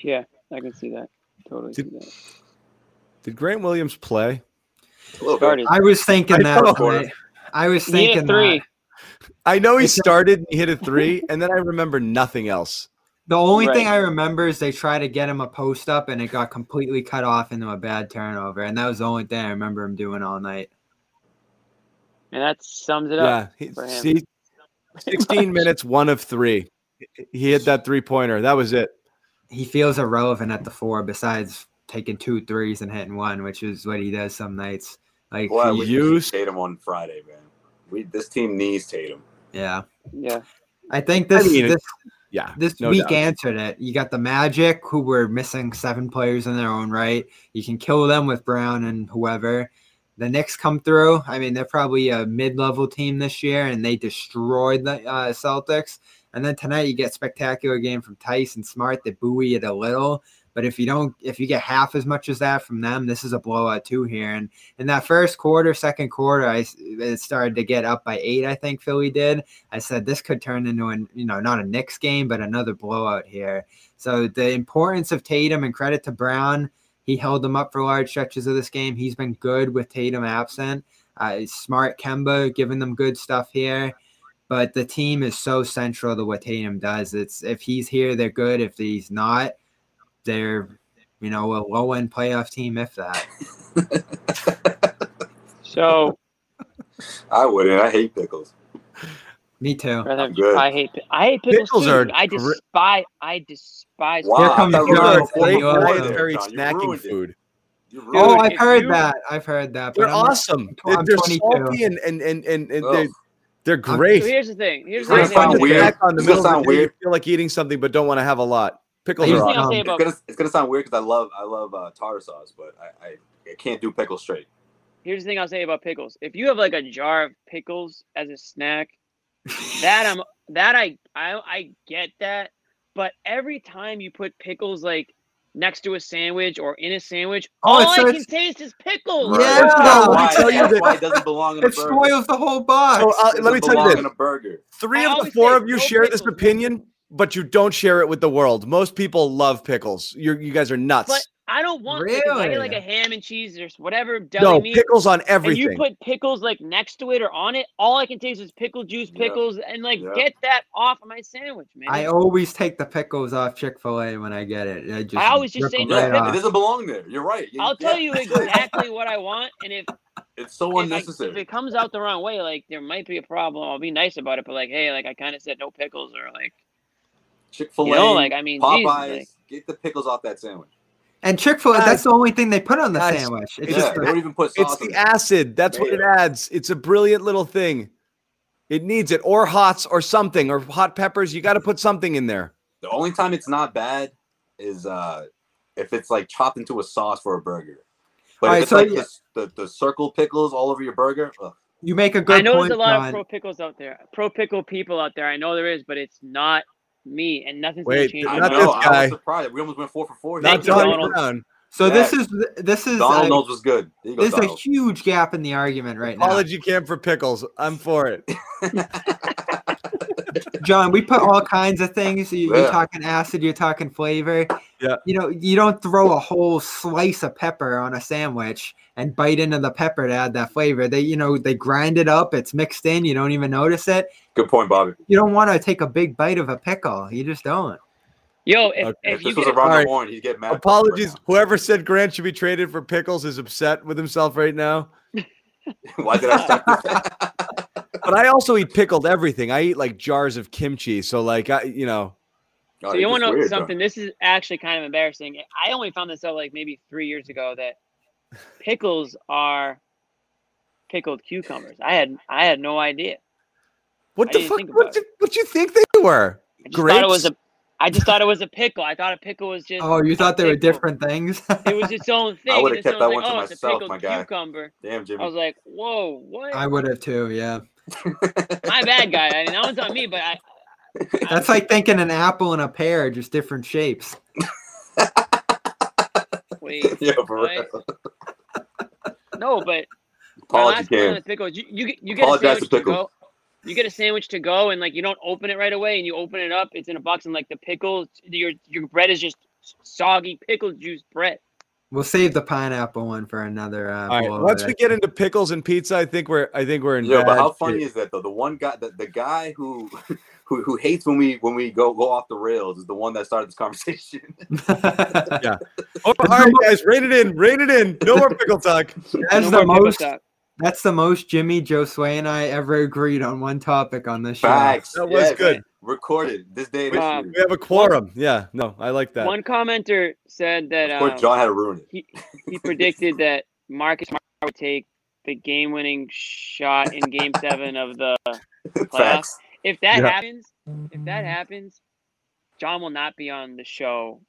Yeah, I can see that. Totally see Did- that. Did Grant Williams play? A little bit. Started. I was thinking I that. know. I was thinking a three. that. I know he started, and he hit a three, and then I remember nothing else. The only thing I remember is they tried to get him a post up and it got completely cut off into a bad turnover. And that was the only thing I remember him doing all night. And that sums it Yeah, up. he, see, 16 minutes, one of three. He hit that three pointer. That was it. He feels irrelevant at the four besides taking two threes and hitting one, which is what he does some nights. Like, Boy, he- we You- need Tatum on Friday, man. We this team needs Tatum. Yeah. Yeah. I think this, I mean, this Yeah, this no week doubt. answered it. You got the Magic, who were missing seven players in their own right. You can kill them with Brown and whoever. The Knicks come through. I mean, they're probably a mid-level team this year, and they destroyed the uh, Celtics. And then tonight, you get spectacular game from Theis and Smart. They buoy it a little, but if you don't, if you get half as much as that from them, this is a blowout too here. And in that first quarter, second quarter, I it started to get up by eight. I think Philly did. I said this could turn into an you know not a Knicks game, but another blowout here. So the importance of Tatum and credit to Brown, he held them up for large stretches of this game. He's been good with Tatum absent. Uh, smart Kemba giving them good stuff here. But the team is so central to what Tatum does. It's if he's here, they're good. If he's not, they're you know a low end playoff team, if that. So I wouldn't. I hate pickles. Me too. Rather- good. I hate I hate pickles, Pickles are. I despise I despise Wow. Here I comes thought we John were They're on with a great the four-four other. there, dietary snacking ruined it. food. You Dude, Oh. I've heard you- that. I've heard that. They're But I'm, awesome. They're, I'm they're 22. salty and and and and, and they're they're great. So here's the thing. Here's It's the gonna thing. sound weird. pickles. Back on the middle of sound the day, you feel like eating something but don't want to have a lot. Pickles are the thing I'll awesome. It's gonna, it's gonna sound weird because I love I love uh, tartar sauce, but I, I I can't do pickles straight. here's the thing I'll say about pickles. If you have like a jar of pickles as a snack, that I'm that I I I get that, but every time you put pickles like next to a sandwich or in a sandwich, Oh, all it's- I can taste is pickles. Yeah. That's Let me why, tell you that's that- why it doesn't belong in a it burger. spoils the whole box. So, uh, let me tell you this: in a burger. three I of the four of you share this pickles, no opinion, but you don't share it with the world. Most people love pickles. You're you guys are nuts. But I don't want pickles. I get like a ham and cheese or whatever deli no meat. pickles on and everything. you put pickles like next to it or on it, all I can taste is pickle juice, Yeah. pickles, and like Yeah. get that off of my sandwich, man. I always take the pickles off Chick Fil A when I get it. I, just I always just rip say no right. It doesn't belong there. You're right. You- I'll tell you exactly what I want, and if It's so if, I, unnecessary. if it comes out the wrong way, like there might be a problem. I'll be nice about it, but like, hey, like I kind of said no pickles, or like Chick Fil A, you know, like I mean, geez, Popeyes, like, get the pickles off that sandwich. And Chick Fil A, that's the only thing they put on the guys, sandwich. It's it's yeah, just they the- don't even put sauce. It's the it. acid. That's what it adds. It's a brilliant little thing. It needs it, or hots, or something, or hot peppers. You got to put something in there. The only time it's not bad is uh if it's like chopped into a sauce for a burger. But Alright, if it's so like yeah. the, the the circle pickles all over your burger, ugh. you make a good I know point, there's a lot John. of pro pickles out there, pro pickle people out there. I know there is, but it's not me, and nothing's Wait, gonna change. I not it. know. this I was surprised. We almost went four for four. Not Thank Johnny Donald. Brown. So Yeah. this is this is Donald a, knows what's good. There you go, there's a huge gap in the argument right now. Apology camp for pickles. I'm for it. John, we put all kinds of things. You, You're Yeah. talking acid, you're talking flavor. Yeah. You know, you don't throw a whole slice of pepper on a sandwich and bite into the pepper to add that flavor. They, you know, they grind it up. It's mixed in. You don't even notice it. Good point, Bobby. You don't want to take a big bite of a pickle. You just don't. Yo, if, Okay. if If you this was get around Alright. the horn, he'd get mad. Apologies. Whoever said Grant should be traded for pickles is upset with himself right now. Why did I start this? But I also eat pickled everything. I eat like jars of kimchi. So like I, you know, Oh, so you're want to know weird, though. something? This is actually kind of embarrassing. I only found this out like maybe three years ago that pickles are pickled cucumbers. I had I had no idea. what I the fuck? What about you, what you think they were? I just thought it was a. I just thought it was a pickle. I thought a pickle was just. Oh, you thought they were different things? It was its own thing. I would've kept that someone's one to oh, myself, my guy. cucumber. Damn, Jimmy. I was like, whoa, what? I would have too. Yeah. My bad, guy. I mean, that one's on me, but I. That's like thinking an apple and a pear, are just different shapes. Wait, yeah, for what? real. No, but my Apology last point on cam. the pickles. You you get, you get a sandwich to to go. You get a sandwich to go, and like you don't open it right away, and you open it up. It's in a box, and like the pickles, your your bread is just soggy pickle juice bread. We'll save the pineapple one for another. Uh, All right. Once we get into pickles and pizza, I think we're I think we're in. Yeah, but bad how funny is that though? The one guy, the, the guy who, who who hates when we when we go go off the rails is the one that started this conversation. Oh, all right, guys, rein it in, rein it in. No more pickle talk. That's No the most. talk. That's the most Jimmy, Josue, and I ever agreed on one topic on this show. Facts. That was Yes. good. Recorded this day in Um. We have a quorum. Yeah, no, I like that. One commenter said that Of course, um, John had to ruin it. he he predicted that Marcus Smart would take the game-winning shot in Game Seven of the playoffs. Facts. If that Yeah. happens, if that mm-hmm. happens, John will not be on the show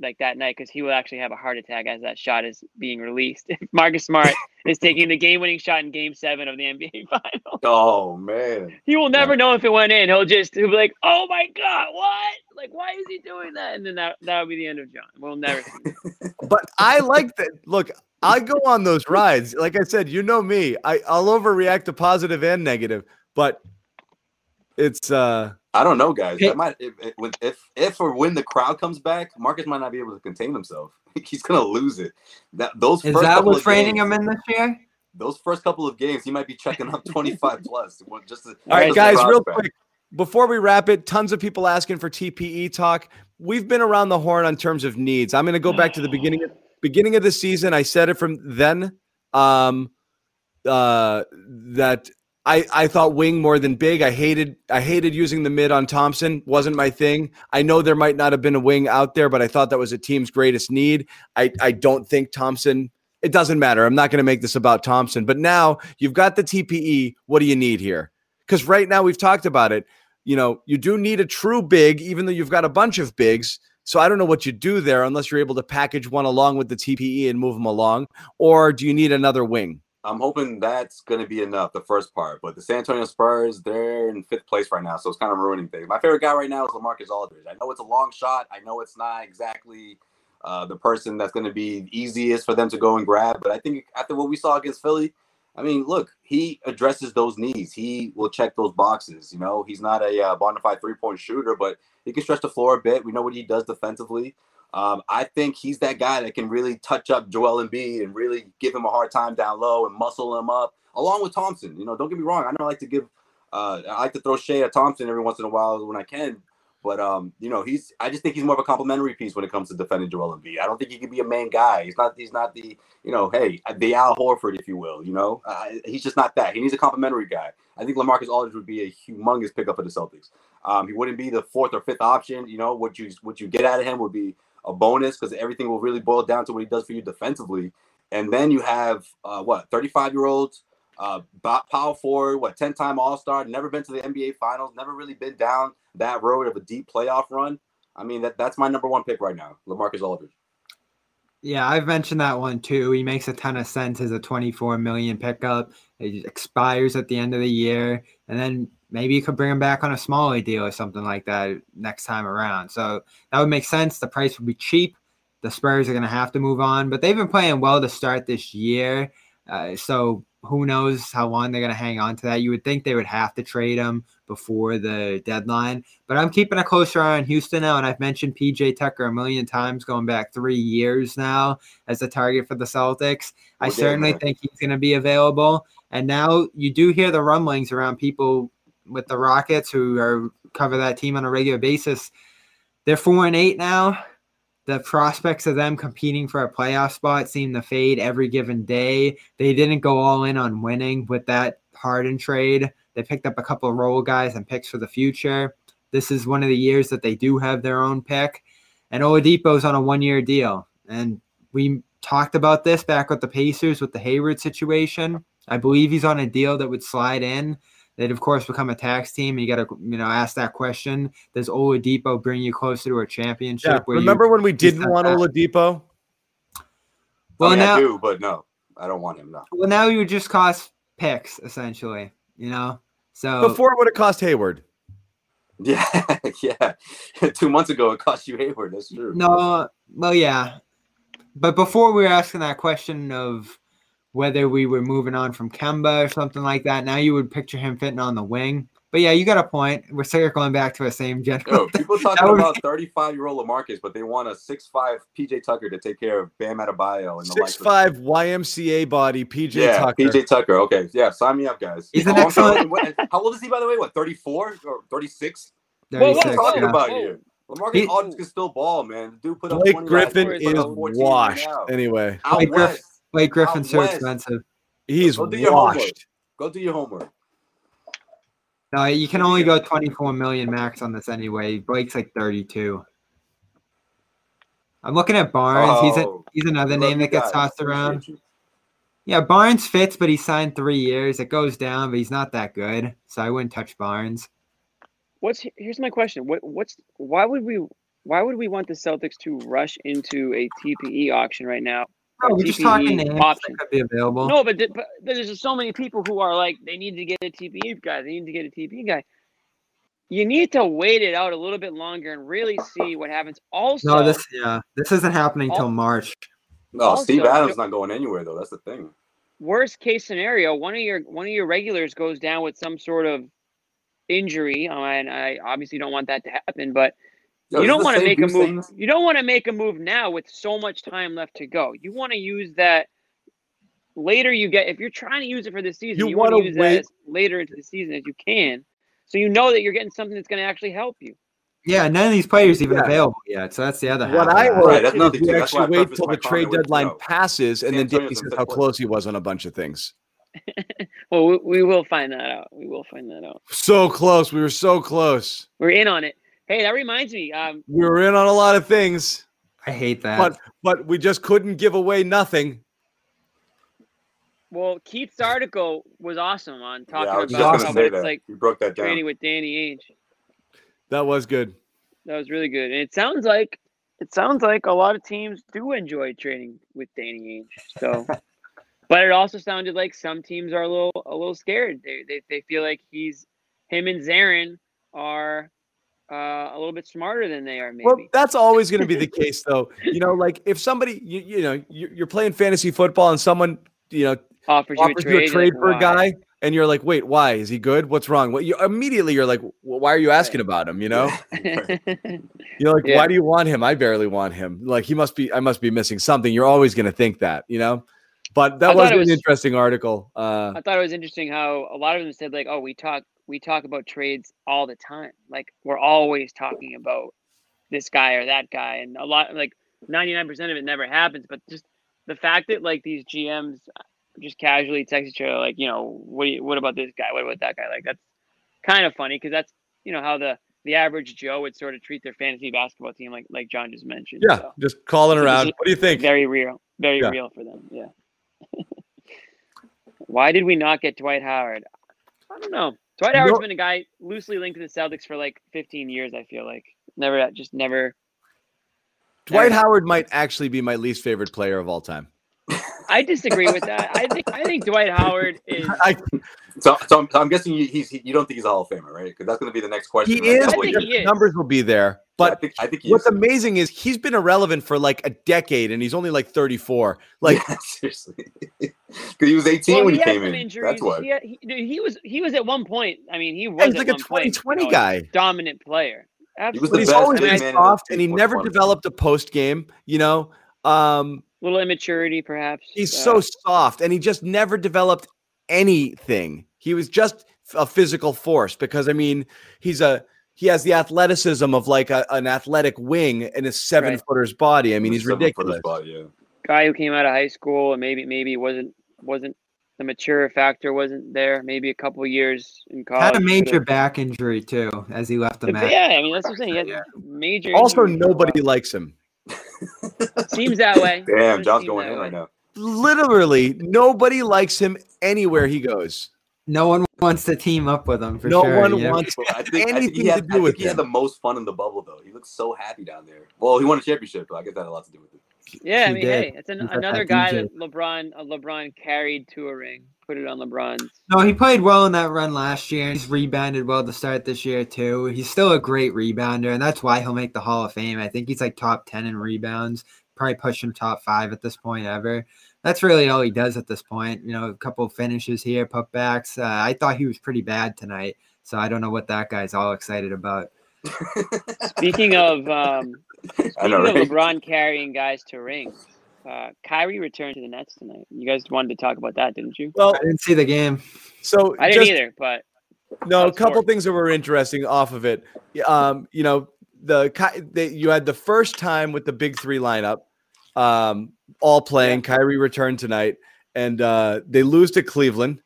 like that night because he will actually have a heart attack as that shot is being released. If Marcus Smart is taking the game-winning shot in Game Seven of the NBA Finals, Oh man. he will never know if it went in. He'll just he'll be like, "Oh my God, what? Like, why is he doing that?" And then that that would be the end of John. We'll never see. him. But I like that. Look, I go on those rides. Like I said, you know me. I, I'll overreact to positive and negative, but it's uh I don't know, guys. Hey- That might if, if when- if if or when the crowd comes back, Marcus might not be able to contain himself. He's gonna lose it. That those Is first that couple what's of raining games, him in this year? Those first couple of games, he might be checking up twenty five plus. Just to, all right, just guys, real back. quick. Before we wrap it, tons of people asking for TPE talk. We've been around the horn on terms of needs. I'm going to go back to the beginning of beginning of the season. I said it from then. Um, uh, that I, I thought wing more than big. I hated I hated using the mid on Thompson. wasn't my thing. I know there might not have been a wing out there, but I thought that was a team's greatest need. I, I don't think Thompson. It doesn't matter. I'm not going to make this about Thompson. But now you've got the TPE. What do you need here? Because right now we've talked about it. You know, you do need a true big, even though you've got a bunch of bigs. So I don't know what you do there unless you're able to package one along with the TPE and move them along. Or do you need another wing? I'm hoping that's going to be enough, the first part. But the San Antonio Spurs, they're in fifth place right now, so it's kind of ruining things. My favorite guy right now is Lamarcus Aldridge. I know it's a long shot. I know it's not exactly uh, the person that's going to be easiest for them to go and grab. But I think after what we saw against Philly, I mean, look, he addresses those needs. He will check those boxes. You know, he's not a uh, bona fide three point shooter, but he can stretch the floor a bit. We know what he does defensively. Um, I think he's that guy that can really touch up Joel Embiid and really give him a hard time down low and muscle him up, along with Thompson. You know, don't get me wrong. I don't like to give, uh, I like to throw shade at Thompson every once in a while when I can. But um, you know, he's. I just think he's more of a complimentary piece when it comes to defending Joel Embiid. I don't think he can be a main guy. He's not. He's not the. You know, hey, the Al Horford, if you will. You know, uh, he's just not that. He needs a complimentary guy. I think Lamarcus Aldridge would be a humongous pickup for the Celtics. Um, he wouldn't be the fourth or fifth option. You know, what you what you get out of him would be a bonus because everything will really boil down to what he does for you defensively. And then you have uh, what 35 year olds, uh, power forward, what 10 time All Star, never been to the NBA Finals, never really been down that road of a deep playoff run. I mean that that's my number one pick right now, Lamarcus Aldridge. Yeah, I've mentioned that one too. He makes a ton of sense as a 24 million pickup. It expires at the end of the year, and then maybe you could bring him back on a smaller deal or something like that next time around. So that would make sense. The price would be cheap. The Spurs are going to have to move on, but they've been playing well to start this year. Uh, so who knows how long they're going to hang on to that? You would think they would have to trade him before the deadline, but I'm keeping a closer eye on Houston now. And I've mentioned PJ Tucker a million times going back three years now as a target for the Celtics. I certainly think he's going to be available. And now you do hear the rumblings around people with the Rockets, who are cover that team on a regular basis. They're four and eight now. The prospects of them competing for a playoff spot seem to fade every given day. They didn't go all in on winning with that Harden trade. They picked up a couple of role guys and picks for the future. This is one of the years that they do have their own pick. And Oladipo's on a one year deal. And we talked about this back with the Pacers with the Hayward situation. I believe he's on a deal that would slide in they'd of course become a tax team. And you got to you know ask that question: Does Oladipo bring you closer to a championship? Yeah. Remember when we didn't want that? Oladipo? Well, I mean, now I do, but no, I don't want him. No. Well, now you would just cost picks essentially. You know, so before it would have cost Hayward. Yeah, yeah. Two months ago, it cost you Hayward. That's true. No, well, yeah, but before we were asking that question of whether we were moving on from Kemba or something like that. Now you would picture him fitting on the wing. But yeah, you got a point. We're circling back to the same general. Yo, people talking about 35 year old Lamarcus, but they want a six five PJ Tucker to take care of Bam Adebayo and the six five YMCA body PJ yeah, Tucker. PJ Tucker. Okay, yeah, sign me up, guys. He's oh, an excellent. How old is he, by the way? What 34 or 36? 36 what are you talking yeah. about here? Lamarcus he, Aldridge can still ball, man. The dude put up. Blake Griffin is washed. Anyway, out Blake west. Blake Griffin's so expensive. He's go do washed. Go do your homework. No, you can only go 24 million max on this anyway. Blake's like 32. I'm looking at Barnes. Oh, he's a, he's another name that gets tossed around. Yeah, Barnes fits, but he signed three years. It goes down, but he's not that good, so I wouldn't touch Barnes. What's here's my question? What what's why would we why would we want the Celtics to rush into a TPE auction right now no, we're just talking names option. that could be available. No, but, but there's just so many people who are like, they need to get a TPE guy. They need to get a TPE guy. You need to wait it out a little bit longer and really see what happens. Also, no, this yeah, this isn't happening till March. No, also, Steve Adams not going anywhere though. That's the thing. Worst case scenario, one of your one of your regulars goes down with some sort of injury, uh, and I obviously don't want that to happen. But Yo, you don't want to make a move. You don't want to make a move now with so much time left to go. You want to use that later. You get if you're trying to use it for the season, you, you want to use wait. that later into the season as you can, so you know that you're getting something that's going to actually help you. Yeah, none of these players even yeah. available yet. So that's the other. Half. What I would right, is you actually wait till the trade deadline passes, and then Davey says how close he was on a bunch of things. well, we, we will find that out. We will find that out. So close. We were so close. We're in on it. Hey, that reminds me. Um, We were in on a lot of things, I hate that. but but we just couldn't give away nothing. well, Keith's article was awesome on talking was just about gonna how it's that. like you broke that down. training with Danny Ainge. That was good. That was really good, and it sounds like it sounds like a lot of teams do enjoy training with Danny Ainge. So, but it also sounded like some teams are a little a little scared. They they, they feel like he's him and Zarren are uh, a little bit smarter than they are. Maybe. Well, that's always going to be the case, though. You know, like if somebody, you, you know, you- you're playing fantasy football and someone, you know, offers you a trade, you a trade like, for a guy, and you're like, wait, why is he good? What's wrong? What you immediately you're like, why are you asking about him? You know, you're like, Yeah. why do you want him? I barely want him. Like he must be, I must be missing something. You're always going to think that, you know. But that thought was an interesting article. Uh, I thought it was interesting how a lot of them said like, "Oh, we talk we talk about trades all the time. Like we're always talking about this guy or that guy, and a lot like ninety nine percent of it never happens. But just the fact that like these GMs just casually text each other like, you know, what you, what about this guy? What about that guy? Like that's kind of funny because that's you know how the the average Joe would sort of treat their fantasy basketball team, like like John just mentioned. yeah, So, just calling So around. What do you think? very real, very Yeah. real for them. Yeah. Why did we not get Dwight Howard? I don't know. Dwight Howard's been a guy loosely linked to the Celtics for like 15 years. I feel like never, just never. Dwight never- Howard might actually be my least favorite player of all time. I disagree with that. I think I think Dwight Howard is. I, So, so, I'm, so I'm guessing you, he's, he, you don't think he's a Hall of Famer, right? Because that's going to be the next question. he in the is. next I think years. he is. Numbers will be there, Yeah, I but think, I think he What's is. amazing is he's been irrelevant for like a decade, and he's only like 34. Like, Yeah, seriously, because he was 18 Well, when he he came in. injuries. That's what. He, had, he, dude, he was he was at one point. I mean, he was he's at like a one point, 2020 you know, guy. dominant player. He was the but he's best always big been man soft, and he never developed a post game. You know, um, little immaturity, perhaps. he's Uh, so soft, and he just never developed anything. He was just a physical force because I mean, he's a he has the athleticism of like a, an athletic wing in a seven Right. footer's body. I mean, he's Seven ridiculous. spot, yeah. guy who came out of high school and maybe maybe wasn't wasn't the mature factor wasn't there. Maybe a couple years in college. Had a major could've- back injury too as he left the match. Yeah, I mean that's what I'm saying. He had major. Also, injuries nobody likes him. While. seems that way. Damn, Does John's going in way. right now. Literally, nobody likes him anywhere he goes. No one wants to team up with him for no sure. one yeah. wants I think, I think anything he, had, to do I with think he had the most fun in the bubble, though. He looks so happy down there. Well, he won a championship, but I guess that had a lot to do with it. Yeah, I mean, did. hey, it's an, another guy DJ. that LeBron uh, LeBron carried to a ring, put it on LeBron's. No, he played well in that run last year. He's rebounded well to start this year too. He's still a great rebounder, and that's why he'll make the Hall of Fame. I think he's like top ten in rebounds, probably pushing top five at this point ever. That's really all he does at this point. You know, a couple of finishes here, putbacks. Uh, I thought he was pretty bad tonight, so I don't know what that guy's all excited about. Speaking of um, I speaking know, of? LeBron carrying guys to rings, uh, Kyrie returned to the Nets tonight. You guys wanted to talk about that, didn't you? Well, I didn't see the game. so I didn't just- either, but No, a couple smart. things that were interesting off of it. Um, you know, the, the you had the first time with the big three lineup, um, all playing. Kyrie returned tonight, and uh, they lose to Cleveland,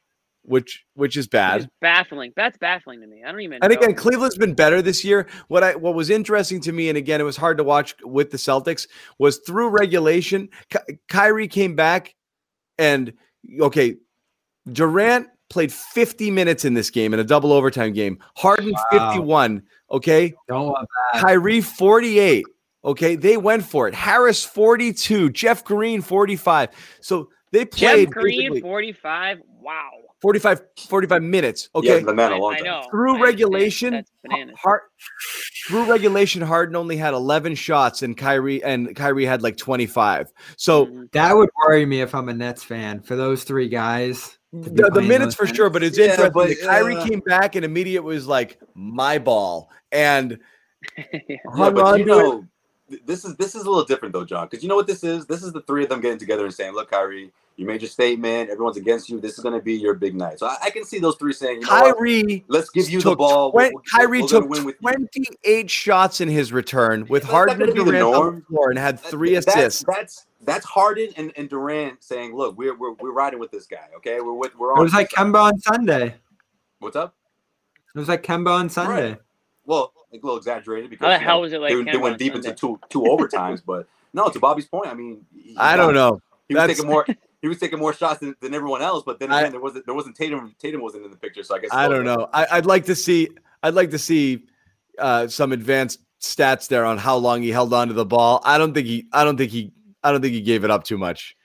which which is it's bad. baffling. That's baffling to me. I don't even. And again, know. Cleveland's been better this year. What I what was interesting to me, and again, it was hard to watch with the Celtics, was through regulation, Ky- Kyrie came back, and okay, Durant played 50 minutes in this game in a double overtime game. Harden Wow. 51. Okay, Don't want that. Kyrie 48. Okay, they went for it. Harris 42, Jeff Green 45. So they played Jeff Green, forty-five. Wow. 45 45 minutes. Yeah, Okay, the man I, a long I time. know. through I regulation, That's. Hard, through regulation, Harden only had 11 shots, and Kyrie and Kyrie had like 25. So Mhm. that would worry me if I'm a Nets fan. For those three guys, the, the minutes those for sure, but it's Yeah, interesting. but, that Kyrie uh, came back and immediate was like my ball, and Yeah. Yeah, but on you to it. know, this is this is a little different though, John. Because you know what this is? This is the three of them getting together and saying, "Look, Kyrie, you made your statement. Everyone's against you. This is going to be your big night." So I, I can see those three saying, you know what? Kyrie Let's give you the ball. twen- We're- we're- Kyrie we're gonna took win with you." 28 shots in his return with That's Harden and Durant on the norm. floor and had three That- assists. That's that's Harden and, and Durant saying, "Look, we're, we're we're riding with this guy. Okay, we're with we're on." It was like Kemba on Sunday. What's up? It was like Kemba on Sunday. Right. Well, like a little exaggerated because How the hell was it like they, they went deep Sunday? into two two overtimes, but no, to Bobby's point, I mean, I got- don't know. He was That's- taking more. He was taking more shots than, than everyone else, but then I- again, there wasn't there wasn't Tatum. Tatum wasn't in the picture, so I guess I don't know. I, I'd like to see. I'd like to see uh, some advanced stats there on how long he held on to the ball. I don't think he. I don't think he. I don't think he gave it up too much.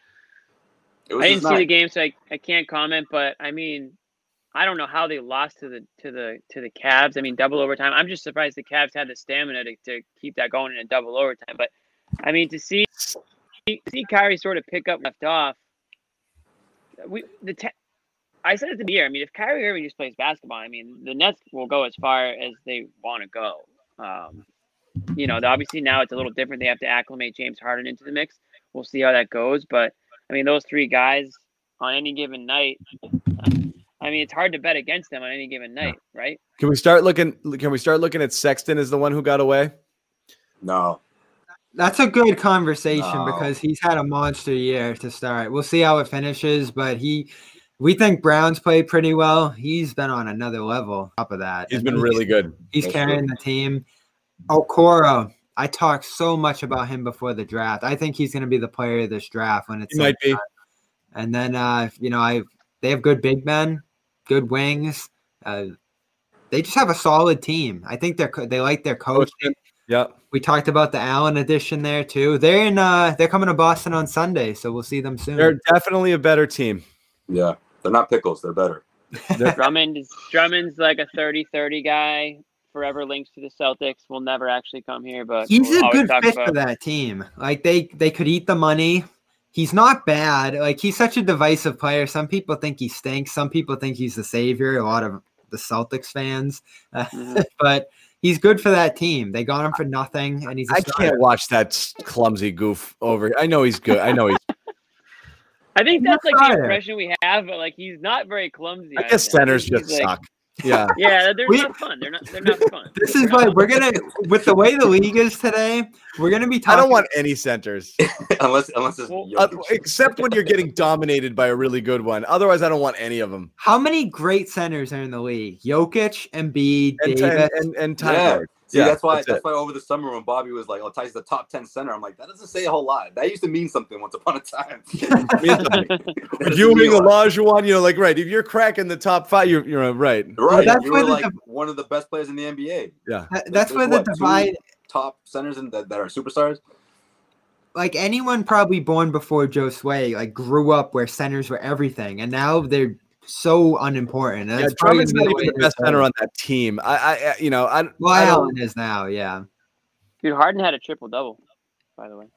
It was I didn't just see the game, so I, I can't comment. But I mean, I don't know how they lost to the to the to the Cavs. I mean, double overtime. I'm just surprised the Cavs had the stamina to, to keep that going in a double overtime. But I mean, to see see Kyrie sort of pick up left off. We the te- I said it to the year. I mean, if Kyrie Irving just plays basketball, I mean, the Nets will go as far as they want to go. Um, you know, obviously now it's a little different. They have to acclimate James Harden into the mix. We'll see how that goes. But I mean, those three guys on any given night. I mean, it's hard to bet against them on any given night, right? Can we start looking? Can we start looking at Sexton as the one who got away? No, That's a good conversation No. because he's had a monster year to start. We'll see how it finishes, but he we think Brown's played pretty well. He's been on another level. Top of that, He's And been really good. He's That's carrying the team. Okoro, I talked so much about him before the draft. I think he's going to be the player of this draft when it's He might be. And then, uh, you know, I they have good big men, good wings. Uh, they just have a solid team. I think they're they like their coach. Yeah. We talked about the Allen edition there too. They're in. Uh, they're coming to Boston on Sunday, so we'll see them soon. They're definitely a better team. yeah, they're not pickles. They're better. Drummond is Drummond's like a 30-30 guy. Forever links to the Celtics. Will never actually come here, but He's we'll a good talk fit for that team. Like they they could eat the money. He's not bad. Like he's such a divisive player. Some people think he stinks. Some people think he's the savior. A lot of the Celtics fans, Uh, Mhm. but he's good for that team. They got him for nothing, and he's. a I starter. can't watch that clumsy goof over. I know he's good. I know he's. I think He's that's like the impression we have, but like he's not very clumsy. I guess think. centers He's just like- suck. Yeah. Yeah, they're We- not fun. They're not. They're not fun. This is why we're gonna, with the way the league is today, we're gonna be I don't want any centers, unless unless it's Well, uh, except when you're getting dominated by a really good one. Otherwise, I don't want any of them. How many great centers are in the league? Jokic, Embiid, And Davis. and, and, and Time yeah. Lord. See, Yeah, that's why that's that's, why over the summer when Bobby was like, "Oh, Ty's the top ten center," I'm like, that doesn't say a whole lot. That used to mean something once upon a time. If you were Olajuwon, you know, like right. If you're cracking the top five, you're you're right. right, that's you where were the like div- one of the best players in the NBA. Yeah. Uh, that- that's There's where the what, two divide. top centers and that, that are superstars. like anyone probably born before Joe Sway, like grew up where centers were everything, and now they're so unimportant. And Yeah, that's probably Drummond's not the even the best is. center on that team. I, I, I- you know, I, Well, I Allen is now, yeah. Dude, Harden had a triple double, by the way.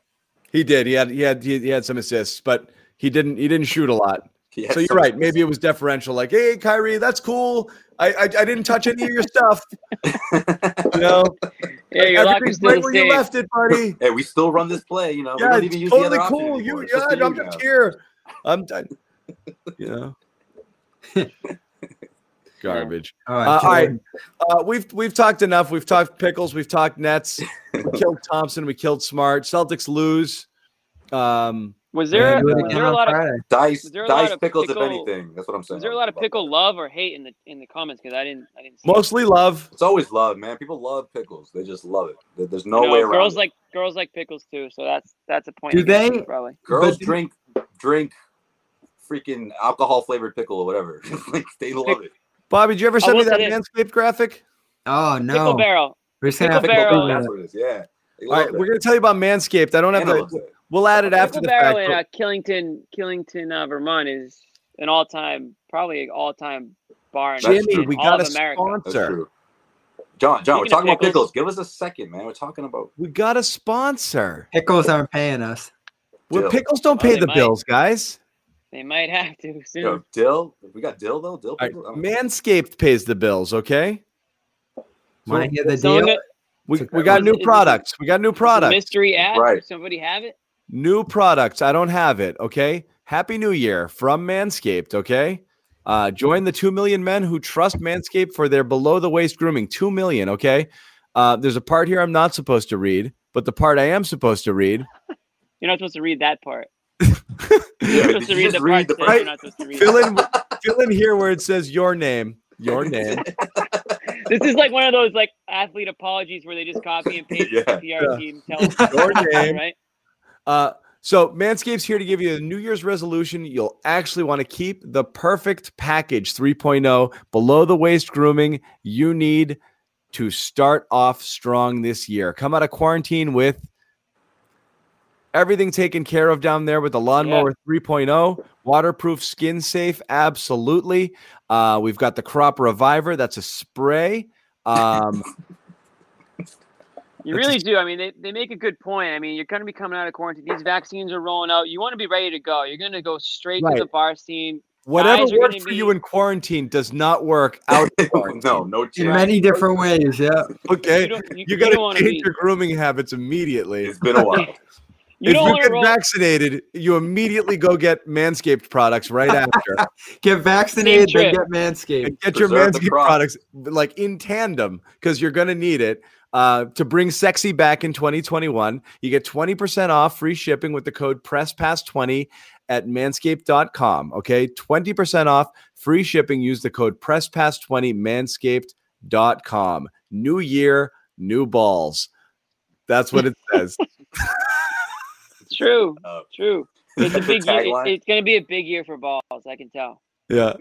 he did. He had, he had, he, he had some assists, but he didn't, he didn't shoot a lot. He So you're right. Maybe it was deferential. Like, hey, Kyrie, that's cool. I, I, I didn't touch any of your stuff. You know, Yeah, your locker's everything's right the where you left it, buddy. Hey, we still run this play. You know, we yeah, don't it's even use the totally other cool. You, yeah, just I'm just here. I'm done. You know, garbage. All Uh, all right. Uh, we've we've talked enough. We've talked pickles. We've talked Nets. We killed Thompson. We killed Smart. Celtics lose. Um, Was there was there a lot of Dice, Was there a lot dice of pickles, pickle- if anything. That's what I'm saying. was there a lot of pickle love or hate in the in the comments? Because I didn't I didn't see. it. mostly love. It's always love, man. People love pickles. They just love it. There's no You know, way around. girls it. like girls like pickles too, so that's that's a point. Do against they- probably? girls but- drink drink freaking alcohol flavored pickle or whatever. like they love it. Bobby, did you ever send me that say this. Manscaped graphic? Oh no. Pickle no, barrel. we're just gonna Pickle go barrel. That's what it is. Yeah. They All love right, it. we're gonna tell you about Manscaped. I don't have Anna the. We'll add it after the barrel fact. in but- uh, Killington, Killington, uh, Vermont is an all-time, probably an all-time bar Jimmy, true. we all got of a America. That's sponsor. true. John, John, we're Speaking of talking about pickles- pickles. Give us a second, man. We're talking about We got a sponsor. Pickles aren't paying us. Well, Dill. pickles don't pay they the might. bills, guys. They might have to soon. Yo, dill. We got dill though. Dill All right, pickles. Manscaped pays the bills. Okay. Want to hear the deal? got- We, we got new it- is it- products. We got new products. mystery ad. Right. Does somebody have it? New products. I don't have it. Okay. Happy New Year from Manscaped. Okay. Uh, join the 2 million men who trust Manscaped for their below the waist grooming. 2 million. Okay. Uh, there's a part here I'm not supposed to read, but the part I am supposed to read You're not supposed to read that part. Yeah, You're supposed to read the read part the part- not supposed to read. Fill in, fill in here where it says your name. Your name. This is like one of those like athlete apologies where they just copy and paste Yeah. the PR Yeah. team. Tell Your name. right? Uh, so Manscaped's here to give you a New Year's resolution you'll actually want to keep the perfect package 3.0 below the waist grooming you need to start off strong this year. Come out of quarantine with everything taken care of down there with the lawnmower 3.0 waterproof skin safe absolutely uh, we've got the crop reviver that's a spray um, You That's really do. I mean, they, they make a good point. I mean, you're going to be coming out of quarantine. These vaccines are rolling out. You want to be ready to go. You're going to go straight Right. to the bar scene. whatever Guys are works for be- you in quarantine does not work out of quarantine. no, no In many different ways, yeah. Okay, You don't, you, you you got to want change to be. your grooming habits immediately. It's been a while. You if you get roll. vaccinated, you immediately go get Manscaped products right after, Get vaccinated, then get manscaped. and get your Preserve the Manscaped products like in tandem because you're gonna need it. Uh, to bring sexy back in 2021, you get 20% off free shipping with the code PressPass20 at manscaped.com. Okay, 20% off free shipping. Use the code PressPass20 manscaped.com. New year, new balls. That's what it says. It's true. Uh, True. It's a big year. tagline. it- It's going to be a big year for balls. I can tell. yeah.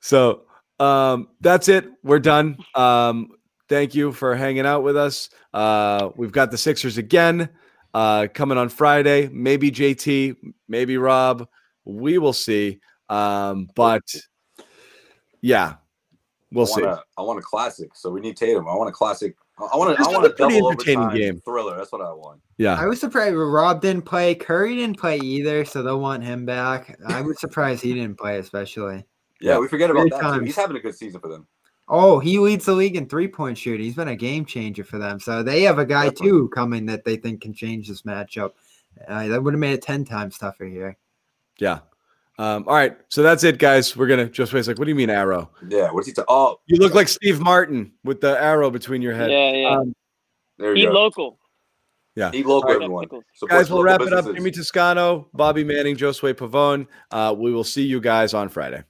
So um, that's it. We're done. Um, thank you for hanging out with us. Uh, we've got the Sixers again uh, coming on Friday. Maybe JT, maybe Rob. We will see. Um, but yeah, we'll I see. want, a, I want a classic. So we need Tatum. I want a classic. I want a, This I want a a pretty entertaining game. thriller. That's what I want. Yeah. I was surprised Rob didn't play. Curry didn't play either, so they'll want him back. I was surprised he didn't play, especially. Yeah, we forget about Three that. Too. He's having a good season for them. Oh, he leads the league in three point shooting. He's been a game changer for them. So they have a guy Definitely. too coming that they think can change this matchup. Uh, that would have made it ten times tougher here. Yeah. Um, all right. So that's it, guys. We're gonna just wait. Like, what do you mean arrow? Yeah. What's he? ta- oh, You look like Steve Martin with the arrow between your head. Yeah, yeah. Um, there you Eat go. local. yeah. Eat local, All right. everyone. Pickles. Support Guys, we'll local wrap it up. Jimmy Toscano, Bobby Manning, Josue Pavone. Uh, we will see you guys on Friday.